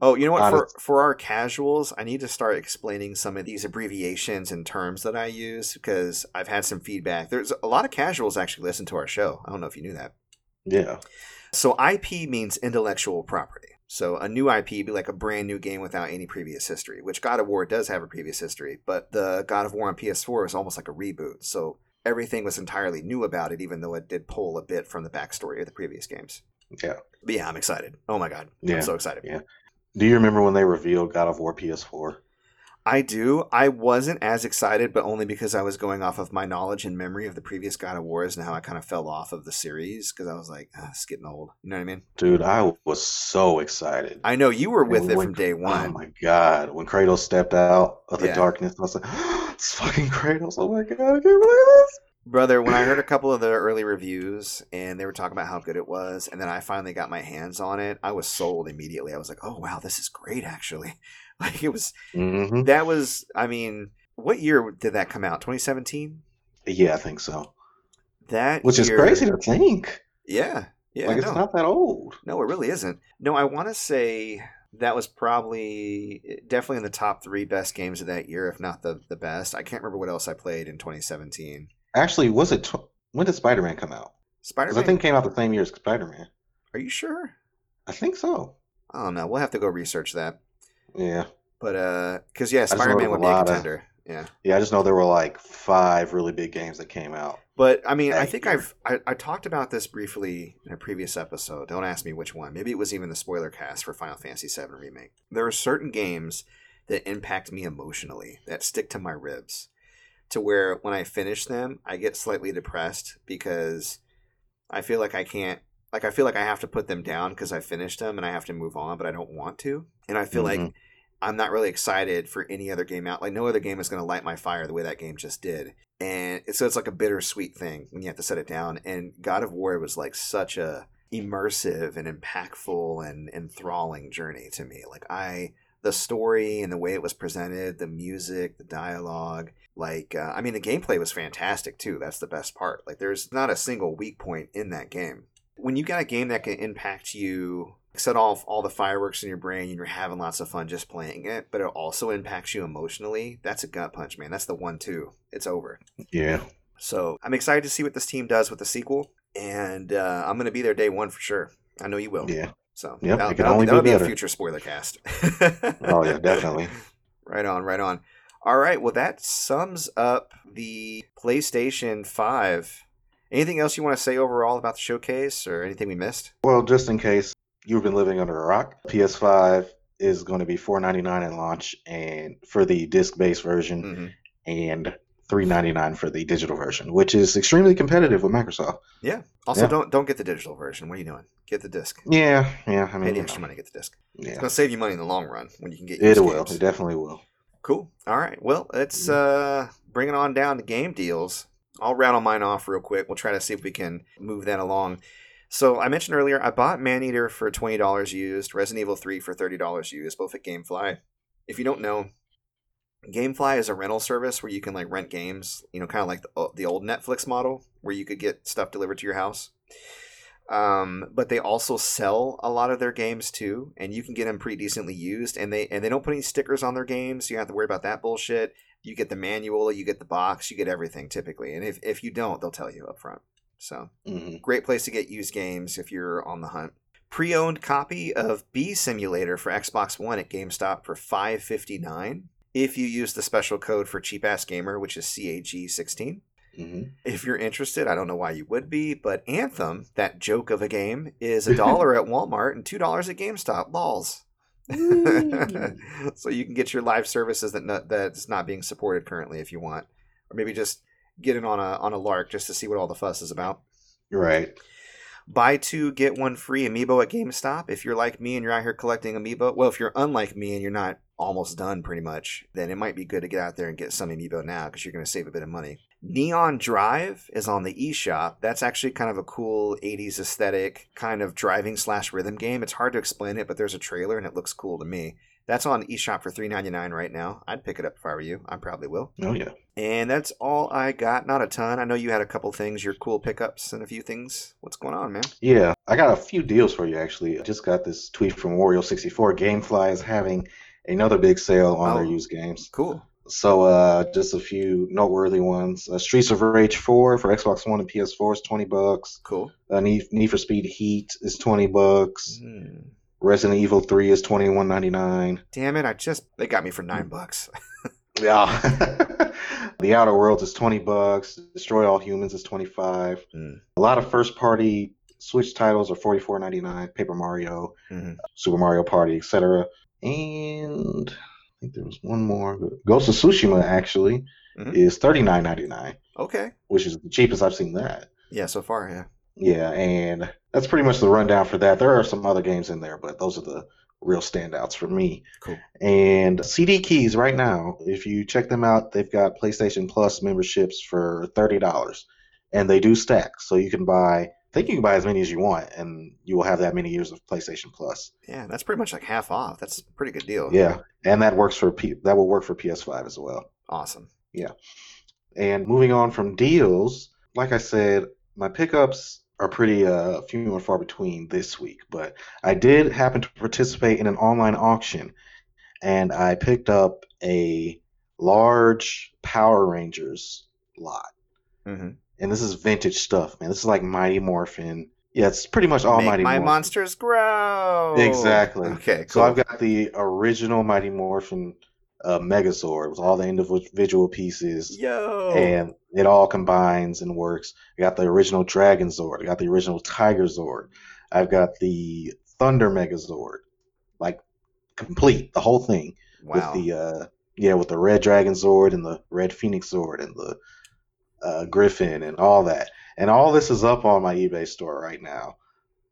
Oh, you know what? For for our casuals, I need to start explaining some of these abbreviations and terms that I use because I've had some feedback. There's a lot of casuals actually listen to our show. I don't know if you knew that. yeah, So IP means intellectual property. So a new IP would be like a brand new game without any previous history, which God of War does have a previous history, but the God of War on PS4 is almost like a reboot. So everything was entirely new about it, even though it did pull a bit from the backstory of the previous games. Yeah, But yeah, I'm excited. Oh my god, yeah. I'm so excited. Yeah. Do you remember when they revealed God of War PS4? I do. I wasn't as excited, but only because I was going off of my knowledge and memory of the previous God of Wars and how I kind of fell off of the series because I was like, ah, it's getting old. You know what I mean? Dude, I was so excited. I know you were with And it when- from day Oh one. my god, when Kratos stepped out of the Yeah. darkness, I was like, [GASPS] "It's fucking Kratos!" Oh my god, I can't believe this. Brother, when I heard a couple of the early reviews and they were talking about how good it was, and then I finally got my hands on it, I was sold immediately. I was like, oh, wow, this is great, actually. [LAUGHS] Like, it was, hmm that was, I mean, what year did that come out? 2017? Yeah, I think so. That Which is crazy to think. Yeah. Yeah. like it's no. not that old. No, it really isn't. No, I want to say that was probably definitely in the top three best games of that year, if not the, the best. I can't remember what else I played in 2017. Actually, was it? Tw- when did Spider Man come out? Spider Because I think it came out the same year as Spider Man. Are you sure? I think so. I don't know. We'll have to go research that. Yeah, But uh, because yeah, Spider Man would be a lot of- contender. Yeah. yeah. I just know there were like five really big games that came out. But I mean, I think year. I've I, I talked about this briefly in a previous episode. Don't ask me which one. Maybe it was even the spoiler cast for Final Fantasy VII remake. There are certain games that impact me emotionally that stick to my ribs, to where when I finish them, I get slightly depressed because I feel like I can't. Like I feel like I have to put them down because I finished them and I have to move on, but I don't want to. And I feel like Mhm. I'm not really excited for any other game out. Like no other game is going to light my fire the way that game just did. And so it's like a bittersweet thing when you have to set it down. And God of War was like such a immersive and impactful and enthralling journey to me. Like I the story and the way it was presented, the music, the dialogue, like uh, I mean the gameplay was fantastic too. That's the best part. Like there's not a single weak point in that game. When you got a game that can impact you set off all the fireworks in your brain and you're having lots of fun just playing it, but it also impacts you emotionally, that's a gut punch, man. That's the one two. It's over. Yeah, So I'm excited to see what this team does with the sequel, and uh, I'm going to be there day one for sure. I know you will. yeah. So Yep, that'll, it can only be that'll a future spoiler cast. Oh yeah, [LAUGHS] definitely. Right on, right on. All right, well that sums up the PlayStation 5. Anything else you want to say overall about the showcase or anything we missed? Well, just in case you've been living under a rock, PS5 is going to be $4.99 at launch, and for the disc-based version, hmm and $3.99 for the digital version, which is extremely competitive with Microsoft. Yeah. Also, Yeah. don't don't get the digital version. What are you doing? Get the disc. Yeah, yeah. I Pay mean, the you extra know, money. Get the disc. Yeah. It's gonna save you money in the long run when you can get. it will. games. It definitely will. Cool. All right. Well, let's uh, bring it on down to game deals. I'll rattle mine off real quick. We'll try to see if we can move that along. So I mentioned earlier, I bought Maneater for twenty dollars used, Resident Evil Three for thirty dollars used, both at GameFly. If you don't know, GameFly is a rental service where you can like rent games. You know, kind of like the, the old Netflix model, where you could get stuff delivered to your house. Um, but they also sell a lot of their games too, and you can get them pretty decently used. And they and they don't put any stickers on their games, so you don't have to worry about that bullshit. You get the manual, you get the box, you get everything typically. And if if you don't, they'll tell you up front. So hmm great place to get used games if you're on the hunt. Pre-owned copy of Bee Simulator for Xbox One at GameStop for five fifty nine. If you use the special code for Cheap Ass Gamer, which is CAG sixteen. hmm If you're interested, I don't know why you would be, but Anthem, that joke of a game, is a dollar [LAUGHS] at Walmart and two dollars at GameStop. Balls. [LAUGHS] so you can get your live services that not, that's not being supported currently if you want, or maybe just get in on a on a lark just to see what all the fuss is about. Right. Buy two get one free amiibo at GameStop. If you're like me and you're out here collecting amiibo, well, if you're unlike me and you're not almost done pretty much, then it might be good to get out there and get some amiibo now because you're going to save a bit of money. Neon Drive is on the eShop. That's actually kind of a cool 80s aesthetic kind of driving slash rhythm game. It's hard to explain it, but there's a trailer and it looks cool to me. That's on eShop for $3.99 right now. I'd pick it up if I were you. I probably will. Oh yeah. And that's all I got. Not a ton. I know you had a couple things, your cool pickups and a few things. What's going on, man? Yeah, I got a few deals for you actually. I just got this tweet from Wario64. GameFly is having another big sale on their Oh. used games. Cool. So uh, just a few noteworthy ones. Uh, Streets of Rage 4 for Xbox One and PS4 is 20 bucks. Cool. Uh, Need, Need for Speed Heat is 20 bucks. Hmm. Resident Evil 3 is 21.99. Damn it! I just they got me for nine bucks. [LAUGHS] Yeah. [LAUGHS] the Outer Worlds is 20 bucks. Destroy All Humans is 25. Mm. A lot of first party Switch titles are 44.99. Paper Mario, Mhm. Super Mario Party, etc. And I think there was one more. Ghost of Tsushima actually Mhm. is 39.99, Okay. which is the cheapest I've seen that. Yeah. So far, yeah. Yeah, and that's pretty much the rundown for that. There are some other games in there, but those are the real standouts for me. Cool. And CD Keys right now, if you check them out, they've got PlayStation Plus memberships for thirty dollars, and they do stack. So you can buy, I think you can buy as many as you want, and you will have that many years of PlayStation Plus. Yeah, that's pretty much like half off. That's a pretty good deal. Yeah, and that works for P- that will work for PS5 as well. Awesome. Yeah, and moving on from deals, like I said, my pickups are pretty uh, few and far between this week, but I did happen to participate in an online auction and I picked up a large Power Rangers lot. hmm And this is vintage stuff, man. This is like Mighty Morphin. Yeah, it's pretty much all Make Mighty my Morphin. monsters grow. Exactly. Okay. Cool. So I've got the original Mighty Morphin uh, Megazord with all the individual pieces Yo. and it all combines and works. I got the original Dragon Zord. I got the original Tiger Zord. I've got the Thunder Megazord, like complete the whole thing wow. with the uh, yeah with the Red Dragon Zord and the Red Phoenix Zord and the uh, Griffin and all that. And all this is up on my eBay store right now.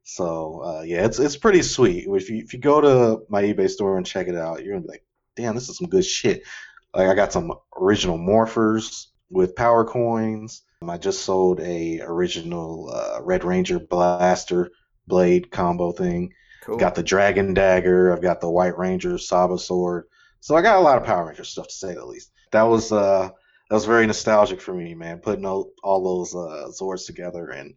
So uh, yeah, it's it's pretty sweet. If you if you go to my eBay store and check it out, you're gonna be like, damn, this is some good shit. Like I got some original morphers with power coins. I just sold a original uh, Red Ranger blaster blade combo thing. cool. Got the Dragon Dagger. I've got the White Ranger Saba sword. So I got a lot of Power Ranger stuff to say the least. That was uh that was very nostalgic for me, man. Putting all, all those uh, Zords together and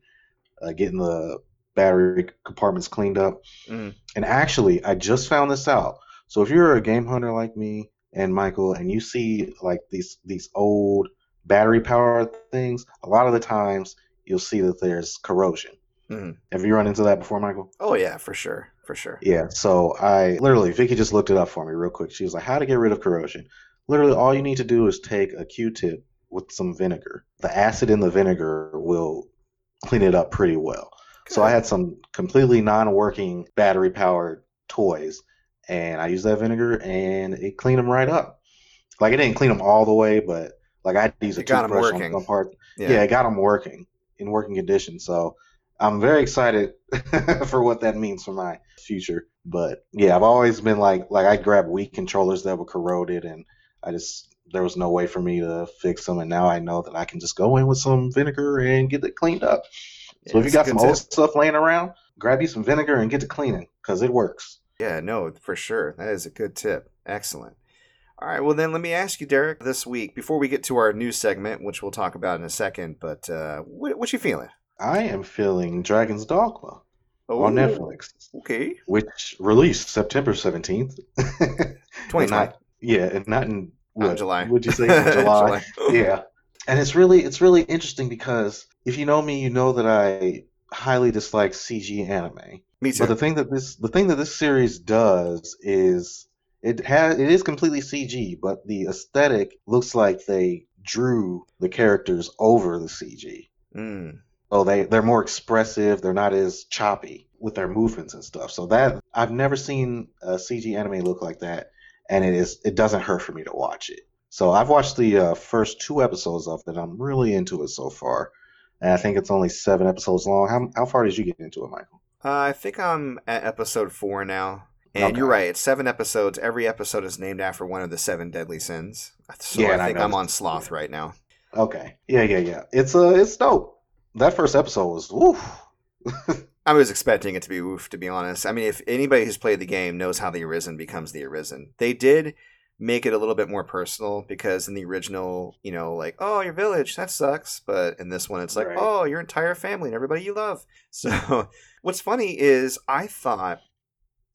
uh, getting the battery compartments cleaned up. Mhm. And actually, I just found this out. So if you're a game hunter like me and Michael, and you see like these these old battery powered things, a lot of the times you'll see that there's corrosion. Mhm. Have you run into that before, Michael? Oh yeah, for sure, for sure. Yeah, so I literally, Vicky just looked it up for me real quick. She was like, How to get rid of corrosion? Literally, all you need to do is take a Q tip with some vinegar. The acid in the vinegar will clean it up pretty well. So I had some completely non working battery powered toys, and I used that vinegar and it cleaned them right up. Like, it didn't clean them all the way, but like I had to use a It got 'em toothbrush on some part. Yeah. Yeah. it got them working in working condition. So I'm very excited [LAUGHS] for what that means for my future. But yeah, I've always been like like I grabbed weak controllers that were corroded, and I just there was no way for me to fix them. And now I know that I can just go in with some vinegar and get it cleaned up. So Yeah, if you got some good old stuff laying around, grab you some vinegar and get to cleaning because it works. Yeah, no, for sure. That is a good tip. Excellent. All right, well then let me ask you, Derek, this week before we get to our news segment, which we'll talk about in a second. But uh, what, what you feeling? I am feeling Dragon's Dogma on Oh, Netflix, Okay, which released September 17th. [LAUGHS] twenty And not, yeah, and not in Not in July. Would you say [LAUGHS] in July? [LAUGHS] yeah, and it's really it's really interesting because if you know me, you know that I highly dislike CG anime. Me too. But the thing that this the thing that this series does is it has it is completely CG, but the aesthetic looks like they drew the characters over the CG. Mm, Oh, they they're more expressive. They're not as choppy with their movements and stuff. So that I've never seen a CG anime look like that, and it is it doesn't hurt for me to watch it. So I've watched the uh, first two episodes of it. I'm really into it so far, and I think it's only seven episodes long. How how far did you get into it, Michael? Uh, I think I'm at episode four now. And Okay. you're right, it's seven episodes. Every episode is named after one of the seven deadly sins. So Yeah, I and I think I'm on sloth right now. Okay, yeah, yeah, yeah. It's uh, it's dope. That first episode was woof. [LAUGHS] I was expecting it to be woof, to be honest. I mean, if anybody who's played the game knows how the Arisen becomes the Arisen, they did make it a little bit more personal because in the original, you know, like, oh, your village, that sucks. But in this one, it's like, Right. oh, your entire family and everybody you love. [LAUGHS] So what's funny is I thought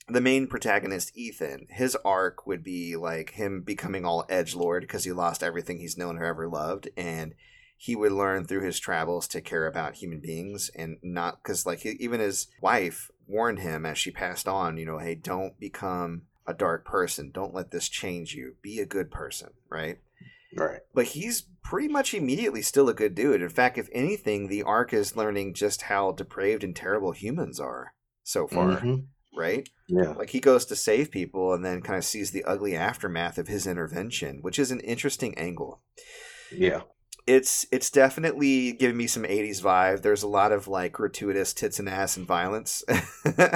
the main protagonist, Ethan, his arc would be like him becoming all edge lord because he lost everything he's known or ever loved. And he would learn through his travels to care about human beings and not because like even his wife warned him as she passed on you know hey don't become a dark person don't let this change you be a good person right Right. but he's pretty much immediately still a good dude in fact if anything the arc is learning just how depraved and terrible humans are so far Mhm. right Yeah. like he goes to save people and then kind of sees the ugly aftermath of his intervention which is an interesting angle Yeah. It's it's definitely giving me some 80s vibe there's a lot of like gratuitous tits and ass and violence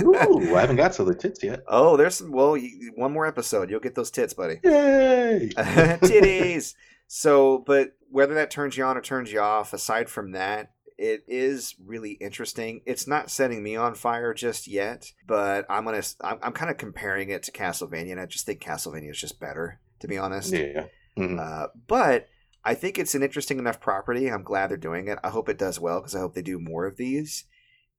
Ooh, I haven't got [LAUGHS] to the tits yet. oh there's some well you, one more episode you'll get those tits buddy Yay! [LAUGHS] titties so but whether that turns you on or turns you off aside from that it is really interesting it's not setting me on fire just yet but i'm gonna i'm, I'm kind of comparing it to castlevania and i just think castlevania is just better to be honest Yeah. Mhm. uh, but I think it's an interesting enough property. I'm glad they're doing it. I hope it does well because I hope they do more of these.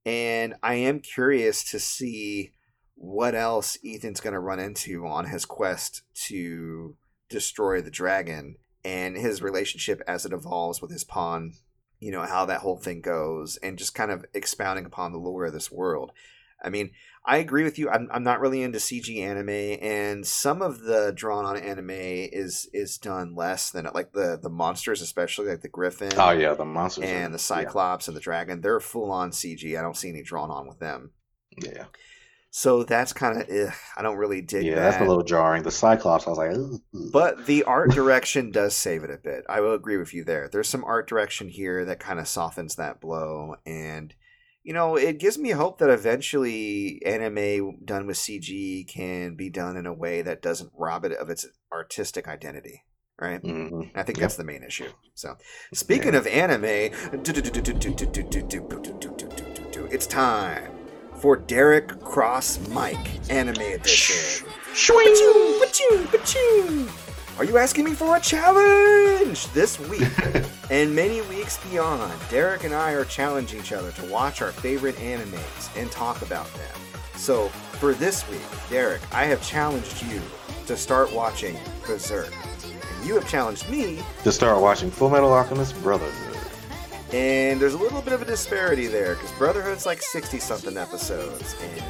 And I am curious to see what else Ethan's going to run into on his quest to destroy the dragon and his relationship as it evolves with his pawn. You know, how that whole thing goes and just kind of expounding upon the lore of this world. I mean, I agree with you. I'm, I'm not really into CG anime, and some of the drawn on anime is is done less than it. like the the monsters, especially like the griffin Oh yeah, the monsters and are- the cyclops and the dragon. They're full on CG. I don't see any drawn on with them. Yeah, yeah, So that's kind of I don't really dig yeah that. that's a little jarring. The Cyclops, I was like, "Ugh." But the art [LAUGHS] direction does save it a bit. I will agree with you there. There's some art direction here that kind of softens that blow. And, you know, it gives me hope that eventually anime done with CG can be done in a way that doesn't rob it of its artistic identity. Right? Mhm. I think that's the main issue. So, speaking of anime, it's time for Derek Cross Mike Anime Edition. Ba-choo. Are you asking me for a challenge this week [LAUGHS] and many weeks beyond? Derek and I are challenging each other to watch our favorite animes and talk about them. So, for this week, Derek, I have challenged you to start watching Berserk. And you have challenged me to start watching Full Metal Alchemist Brotherhood. And there's a little bit of a disparity there because Brotherhood's like 60 something episodes, and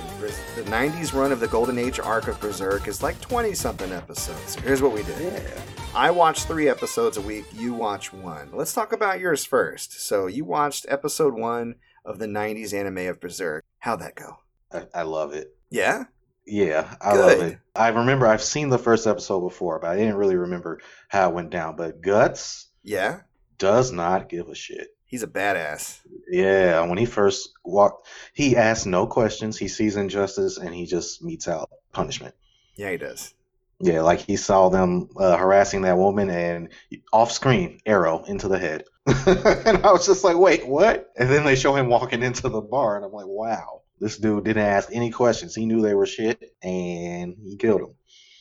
the 90s run of the Golden Age arc of Berserk is like 20 something episodes. So here's what we did Yeah. I watch three episodes a week, you watch one. Let's talk about yours first. So you watched episode one of the 90s anime of Berserk. How'd that go? I, I love it. Yeah? Yeah, I Good. love it. I remember I've seen the first episode before, but I didn't really remember how it went down. But Guts Yeah? does not give a shit. He's a badass. Yeah, when he first walked, he asks no questions. He sees injustice and he just metes out punishment. Yeah, he does. Yeah, like he saw them uh, harassing that woman and off screen, arrow into the head. [LAUGHS] and I was just like, wait, what? And then they show him walking into the bar, and I'm like, wow, this dude didn't ask any questions. He knew they were shit and he killed them.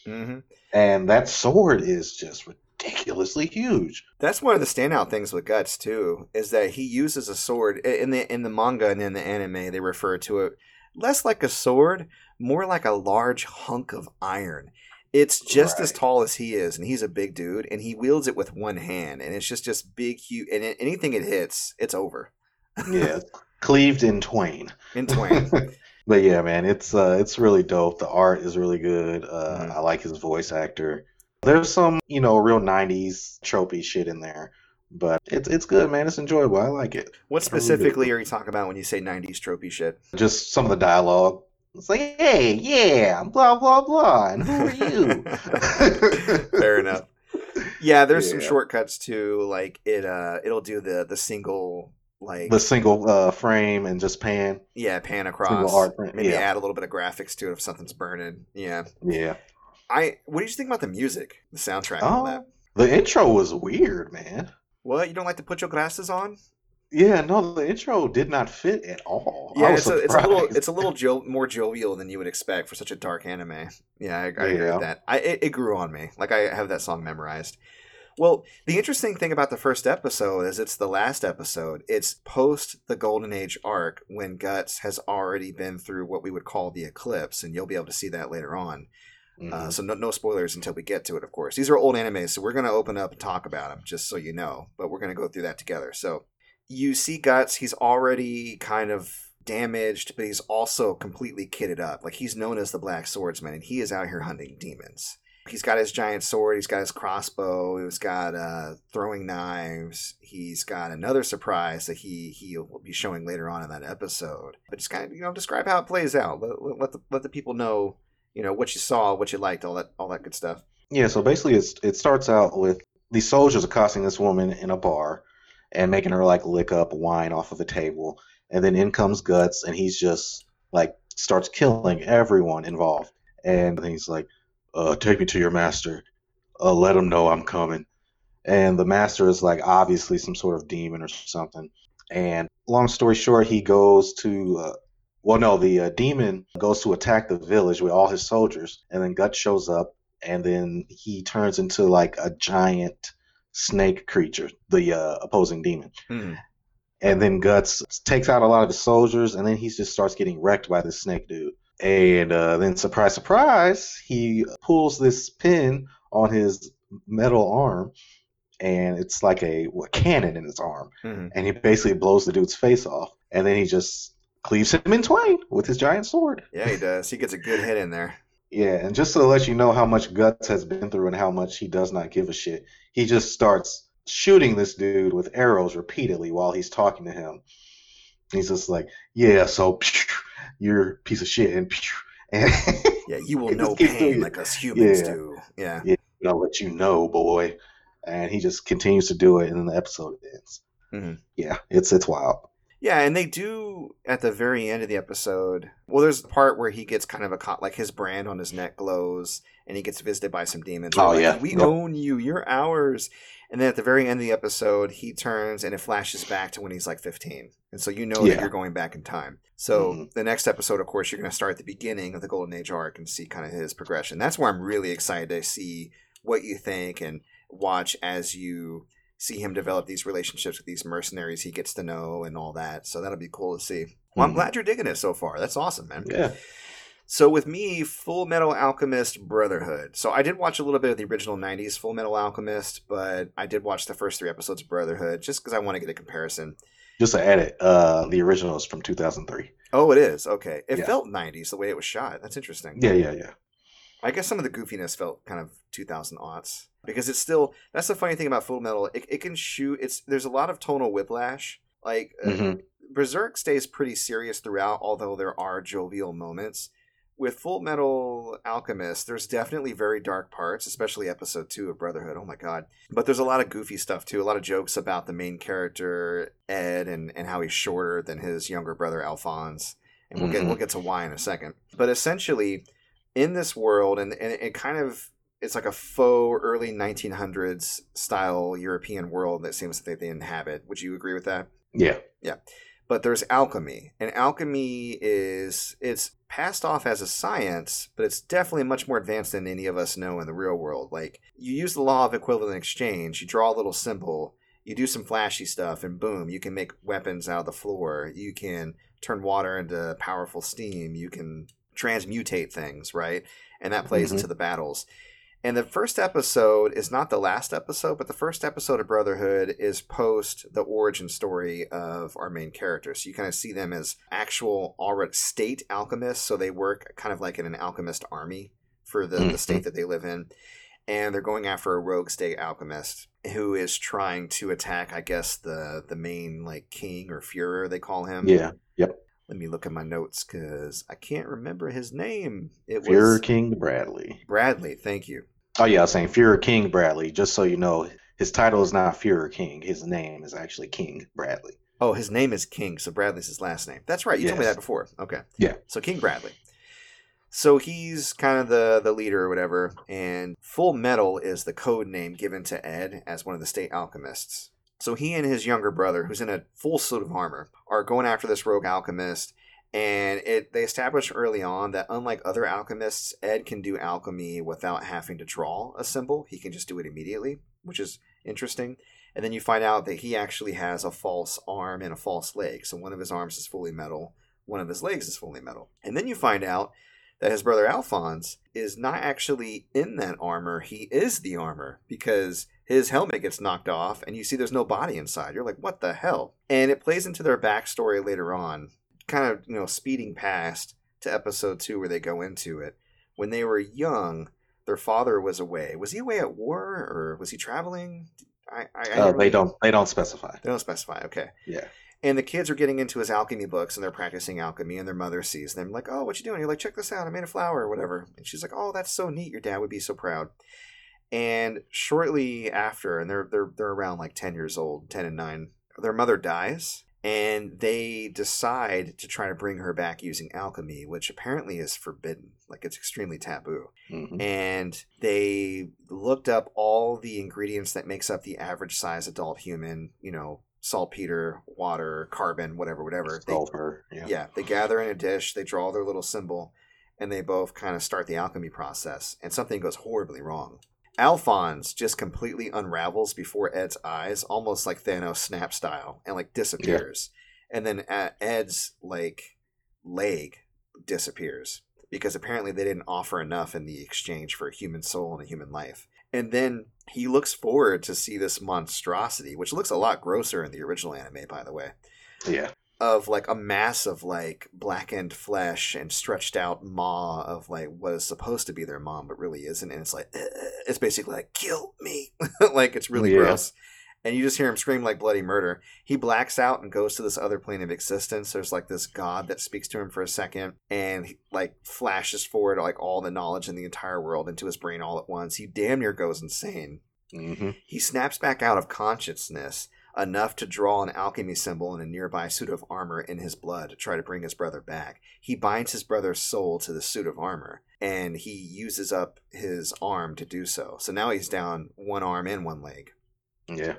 hmm And that sword is just ridiculously huge. That's one of the standout things with Guts too, is that he uses a sword in the in the manga and in the anime. They refer to it less like a sword, more like a large hunk of iron. It's just as tall as he is, and he's a big dude, and he wields it with one hand, and it's just just big, huge. And anything it hits, it's over Yeah, [LAUGHS] cleaved in twain. in twain. [LAUGHS] But yeah, man, it's uh, it's really dope. The art is really good. Uh, Mhm. I like his voice actor. There's some, you know, real '90s tropey shit in there, But it's it's good, man. It's enjoyable. I like it. What I really do. specifically are you talking about when you say '90s tropey shit? Just some of the dialogue. It's like, hey, yeah, blah blah blah, and who are you? [LAUGHS] Fair enough. Yeah, there's some shortcuts too. Like it, uh, it'll do the the single like The single uh, frame and just pan. yeah pan across. Single art print. Maybe Yeah. add a little bit of graphics to it if something's burning. Yeah. Yeah. I. What did you think about the music, the soundtrack, and all Oh, that? Um, the intro was weird, man. What you don't like to put your glasses on? Yeah, no, the intro did not fit at all. Yeah, it's a, it's a little it's a little jo- more jovial than you would expect for such a dark anime. Yeah, I, I agree Yeah. with that. I it, it grew on me. Like I have that song memorized. Well, the interesting thing about the first episode is it's the last episode. It's post the Golden Age arc when Guts has already been through what we would call the eclipse, and you'll be able to see that later on. Mhm. Uh, so no, no spoilers until we get to it, of course. These are old animes, so we're going to open up and talk about them, just so you know. But we're going to go through that together. So you see Guts, he's already kind of damaged, but he's also completely kitted up. Like he's known as the Black Swordsman, and he is out here hunting demons. He's got his giant sword, he's got his crossbow, he's got uh, throwing knives, he's got another surprise that he he will be showing later on in that episode. But just kind of you know describe how it plays out. Let, let the let the people know you know what you saw, what you liked, all that all that good stuff. Yeah, so basically it's, it starts out with these soldiers accosting this woman in a bar and making her like lick up wine off of the table. And then in comes Guts and he's just like starts killing everyone involved. And then he's like, uh, take me to your master. Uh, let him know I'm coming. And the master is like obviously some sort of demon or something. And long story short, he goes to uh, well, no, the uh, demon goes to attack the village with all his soldiers, and then Guts shows up, and then he turns into like a giant snake creature, the uh, opposing demon. Hmm. And then Guts takes out a lot of his soldiers, and then he just starts getting wrecked by this snake dude. And uh, then, surprise, surprise, he pulls this pin on his metal arm, and it's like a, a cannon in his arm. Mhm. And he basically blows the dude's face off, and then he just cleaves him in twain with his giant sword. Yeah, he does. He gets a good hit in there. Yeah, and just to let you know how much Guts has been through and how much he does not give a shit, he just starts shooting this dude with arrows repeatedly while he's talking to him. He's just like, "Yeah, so [LAUGHS] you're a piece of shit," and, [LAUGHS] and [LAUGHS] Yeah, you will know pain like us humans Yeah. do. Yeah. I'll let you know, boy. And he just continues to do it, and then the episode ends. Mhm. Yeah, it's it's wild. Yeah, and they do at the very end of the episode. Well, there's the part where he gets kind of a co- like his brand on his neck glows, and he gets visited by some demons. Oh, like, yeah. we Yep. own you. You're ours. And then at the very end of the episode, he turns and it flashes back to when he's like 15, and so you know that you're going back in time. So Mhm. the next episode, of course, you're going to start at the beginning of the Golden Age arc and see kind of his progression. That's where I'm really excited to see what you think and watch as you see him develop these relationships with these mercenaries he gets to know and all that. So that'll be cool to see. Well, I'm Mhm. glad you're digging it so far. That's awesome, man. Yeah. So with me, Full Metal Alchemist Brotherhood. So I did watch a little bit of the original '90s Full Metal Alchemist, but I did watch the first three episodes of Brotherhood just because I want to get a comparison. Just to edit, uh, the original is from 2003. Oh, it is okay. It Yeah. felt '90s the way it was shot. That's interesting. Yeah, yeah, yeah. I guess some of the goofiness felt kind of 2000 aughts because it's still. That's the funny thing about Full Metal. It, it can shoot. It's there's a lot of tonal whiplash. Like uh, hmm Berserk stays pretty serious throughout, although there are jovial moments. With Full Metal Alchemist, there's definitely very dark parts, especially episode two of Brotherhood. Oh my god. But there's a lot of goofy stuff too, a lot of jokes about the main character, Ed, and, and how he's shorter than his younger brother Alphonse. And we'll get Mhm. we'll get to why in a second. But essentially, in this world, and, and it kind of it's like a faux early 1900s style European world that seems that they inhabit. Would you agree with that? Yeah. Yeah. But there's alchemy and alchemy is it's passed off as a science but it's definitely much more advanced than any of us know in the real world like you use the law of equivalent exchange you draw a little symbol you do some flashy stuff and boom you can make weapons out of the floor you can turn water into powerful steam you can transmutate things right and that plays Mhm. into the battles and the first episode is not the last episode, but the first episode of Brotherhood is post the origin story of our main characters. So you kind of see them as actual already state alchemists. So they work kind of like in an alchemist army for the, the Mhm. state that they live in. and they're going after a rogue state alchemist who is trying to attack, I guess, the the main like king or Führer they call him. Yeah. Yep. Let me look at my notes because I can't remember his name. It Führer was King Bradley. Bradley. Thank you. Oh yeah, I was saying Führer King Bradley. Just so you know, his title is not Führer King. His name is actually King Bradley. Oh, his name is King, so Bradley's his last name. That's right. You told me that before. Okay. Yeah. So King Bradley. So he's kind of the the leader or whatever, and Full Metal is the code name given to Ed as one of the state alchemists. So he and his younger brother, who's in a full suit of armor, are going after this rogue alchemist. And it they establish early on that unlike other alchemists, Ed can do alchemy without having to draw a symbol. He can just do it immediately, which is interesting. And then you find out that he actually has a false arm and a false leg. So one of his arms is fully metal, one of his legs is fully metal. And then you find out that his brother Alphonse is not actually in that armor. He is the armor because his helmet gets knocked off and you see there's no body inside. You're like, what the hell? And it plays into their backstory later on, kind of, you know, speeding past to episode two where they go into it. When they were young, their father was away. Was he away at war or was he traveling? I, I, I Uh, they really- don't. They don't specify. They don't specify. Okay. Yeah. And the kids are getting into his alchemy books and they're practicing alchemy, and their mother sees them like, "Oh, what you doing?" You're like, "Check this out. I made a flower or whatever." And she's like, "Oh, that's so neat. Your dad would be so proud." And shortly after, and they're they're they're around like ten years old, ten and nine. Their mother dies, and they decide to try to bring her back using alchemy, which apparently is forbidden. Like it's extremely taboo hmm and they looked up all the ingredients that makes up the average size adult human you know saltpeter water carbon whatever whatever They- Yeah. yeah they gather in a dish they draw their little symbol and they both kind of start the alchemy process and something goes horribly wrong alphonse just completely unravels before ed's eyes almost like thanos snap style and like disappears and then uh, ed's like leg disappears because apparently they didn't offer enough in the exchange for a human soul and a human life. And then he looks forward to see this monstrosity, which looks a lot grosser in the original anime, by the way, Yeah. Of like a mass of like blackened flesh and stretched out maw of like what is supposed to be their mom, but really isn't. And it's like, "Ugh." it's basically like, kill me. [LAUGHS] like it's really Yeah. gross. And you just hear him scream like bloody murder. He blacks out and goes to this other plane of existence. There's like this god that speaks to him for a second and he, like flashes forward like all the knowledge in the entire world into his brain all at once. He damn near goes insane. hmm He snaps back out of consciousness enough to draw an alchemy symbol in a nearby suit of armor in his blood to try to bring his brother back. He binds his brother's soul to the suit of armor and he uses up his arm to do so. So now he's down one arm and one leg. Yeah.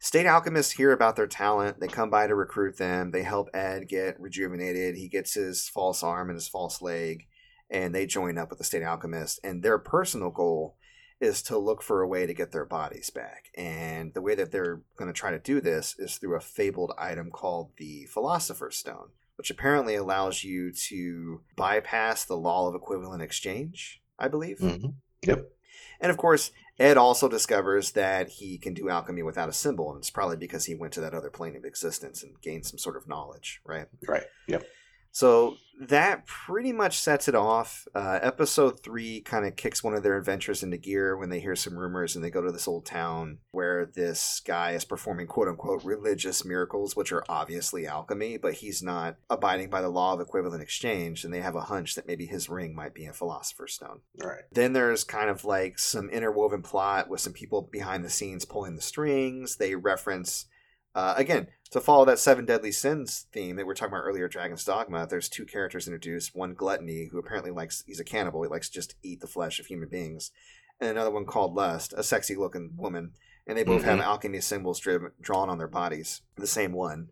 State alchemists hear about their talent. They come by to recruit them. They help Ed get rejuvenated. He gets his false arm and his false leg, and they join up with the state alchemist. And their personal goal is to look for a way to get their bodies back. And the way that they're going to try to do this is through a fabled item called the Philosopher's Stone, which apparently allows you to bypass the law of equivalent exchange, I believe. hmm Yep. And of course, Ed also discovers that he can do alchemy without a symbol, and it's probably because he went to that other plane of existence and gained some sort of knowledge, right? Right. Yep. So that pretty much sets it off. Uh, episode three kind of kicks one of their adventures into gear when they hear some rumors and they go to this old town where this guy is performing quote unquote religious miracles, which are obviously alchemy, but he's not abiding by the law of equivalent exchange. And they have a hunch that maybe his ring might be a philosopher's stone. Right. Then there's kind of like some interwoven plot with some people behind the scenes pulling the strings. They reference, uh, again, to follow that Seven Deadly Sins theme that we were talking about earlier, Dragon's Dogma, there's two characters introduced. One, Gluttony, who apparently likes, he's a cannibal, he likes to just eat the flesh of human beings. And another one called Lust, a sexy looking woman. And they both have alchemy symbols driven, drawn on their bodies. The same one.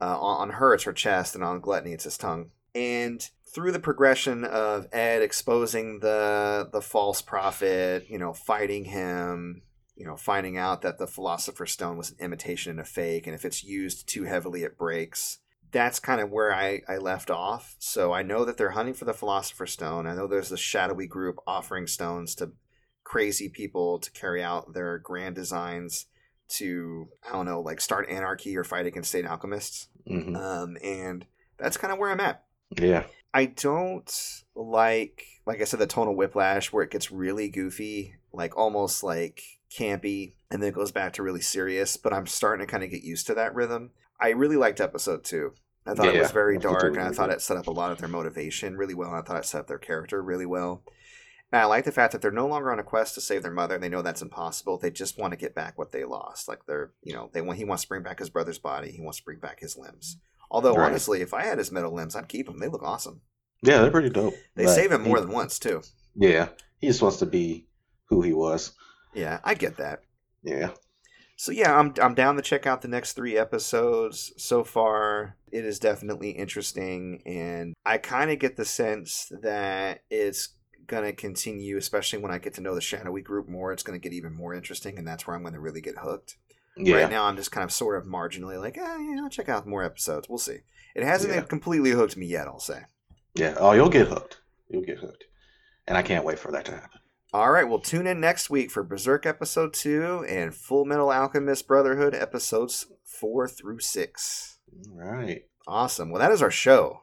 Uh, on, on her, it's her chest, and on Gluttony, it's his tongue. And through the progression of Ed exposing the the false prophet, you know, fighting him, you know, finding out that the philosopher's stone was an imitation and a fake, and if it's used too heavily, it breaks. That's kind of where I, I left off. So I know that they're hunting for the philosopher's stone. I know there's the shadowy group offering stones to crazy people to carry out their grand designs to I don't know, like start anarchy or fight against state alchemists. hmm Um, and that's kind of where I'm at. Yeah. I don't like, like I said, the tonal whiplash where it gets really goofy. like almost like campy, and then it goes back to really serious. But I'm starting to kind of get used to that rhythm. I really liked episode two. I thought it was very dark, and I thought it set up a lot of their motivation really well. And I thought it set up their character really well. And I like the fact that they're no longer on a quest to save their mother. They know that's impossible. They just want to get back what they lost. Like they're, you know, they want he wants to bring back his brother's body. He wants to bring back his limbs. Although Right. honestly, if I had his metal limbs, I'd keep them. They look awesome. Yeah, they're pretty dope. They But save him more he- than once too. Yeah, he just wants to be who he was. Yeah, I get that. Yeah. So yeah, I'm I'm down to check out the next three episodes. So far, it is definitely interesting, and I kind of get the sense that it's gonna continue, especially when I get to know the shadowy group more. It's gonna get even more interesting, and that's where I'm gonna really get hooked. Yeah. Right now, I'm just kind of sort of marginally like, ah, yeah, I'll check out more episodes. We'll see. It hasn't Yeah. completely hooked me yet. I'll say. Yeah. Oh, you'll get hooked. You'll get hooked. And I can't wait for that to happen. All right, well, tune in next week for Berserk episode two and Full Metal Alchemist Brotherhood episodes four through six. All right. Awesome. Well, that is our show.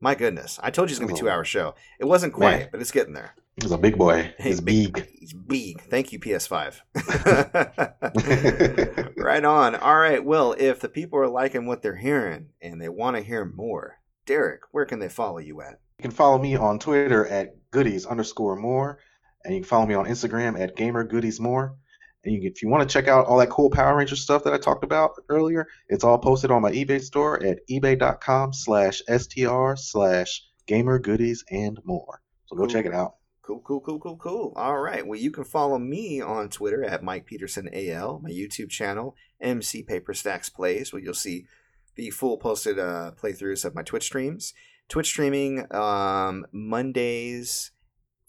My goodness, I told you it's gonna be a Oh. two-hour show. It wasn't quite, Man. but it's getting there. He's a big boy. He's [LAUGHS] big. He's big. Thank you, PS5. [LAUGHS] [LAUGHS] right on. All right. Well, if the people are liking what they're hearing and they want to hear more, Derek, where can they follow you at? You can follow me on Twitter at goodies underscore more. And you can follow me on Instagram at gamer goodies more. And you if you want to check out all that cool Power Ranger stuff that I talked about earlier, it's all posted on my eBay store at ebay.com slash str slash gamer goodies and more. So go check it out. Cool, cool, cool, cool, cool. All right. Well, you can follow me on Twitter at Mike Peterson AL, my YouTube channel, MC Paper Stacks Plays, where you'll see the full posted uh, playthroughs of my Twitch streams. Twitch streaming um, Mondays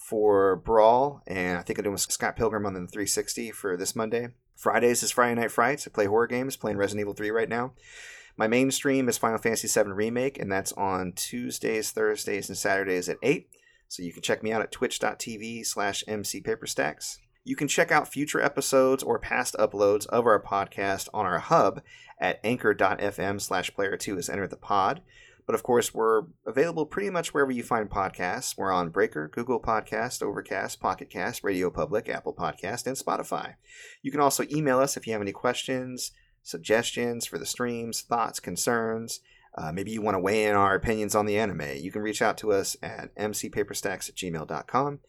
for Brawl, and I think I'm doing Scott Pilgrim on the 360 for this Monday. Fridays is Friday Night Frights. I play horror games, playing Resident Evil 3 right now. My main stream is Final Fantasy VII Remake, and that's on Tuesdays, Thursdays, and Saturdays at 8. So you can check me out at twitch.tv slash mcpaperstacks. You can check out future episodes or past uploads of our podcast on our hub at anchor.fm slash player 2 is enter the pod. But of course, we're available pretty much wherever you find podcasts. We're on Breaker, Google Podcast, Overcast, Pocket Cast, Radio Public, Apple Podcast, and Spotify. You can also email us if you have any questions, suggestions for the streams, thoughts, concerns. Uh, maybe you want to weigh in our opinions on the anime. You can reach out to us at mcpaperstacks at gmail.com.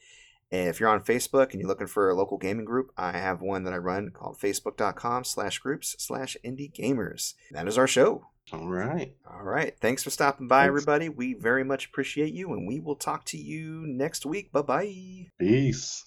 If you're on Facebook and you're looking for a local gaming group, I have one that I run called facebook.com slash groups slash indie gamers. That is our show. All right. All right. Thanks for stopping by, Thanks. everybody. We very much appreciate you, and we will talk to you next week. Bye bye. Peace.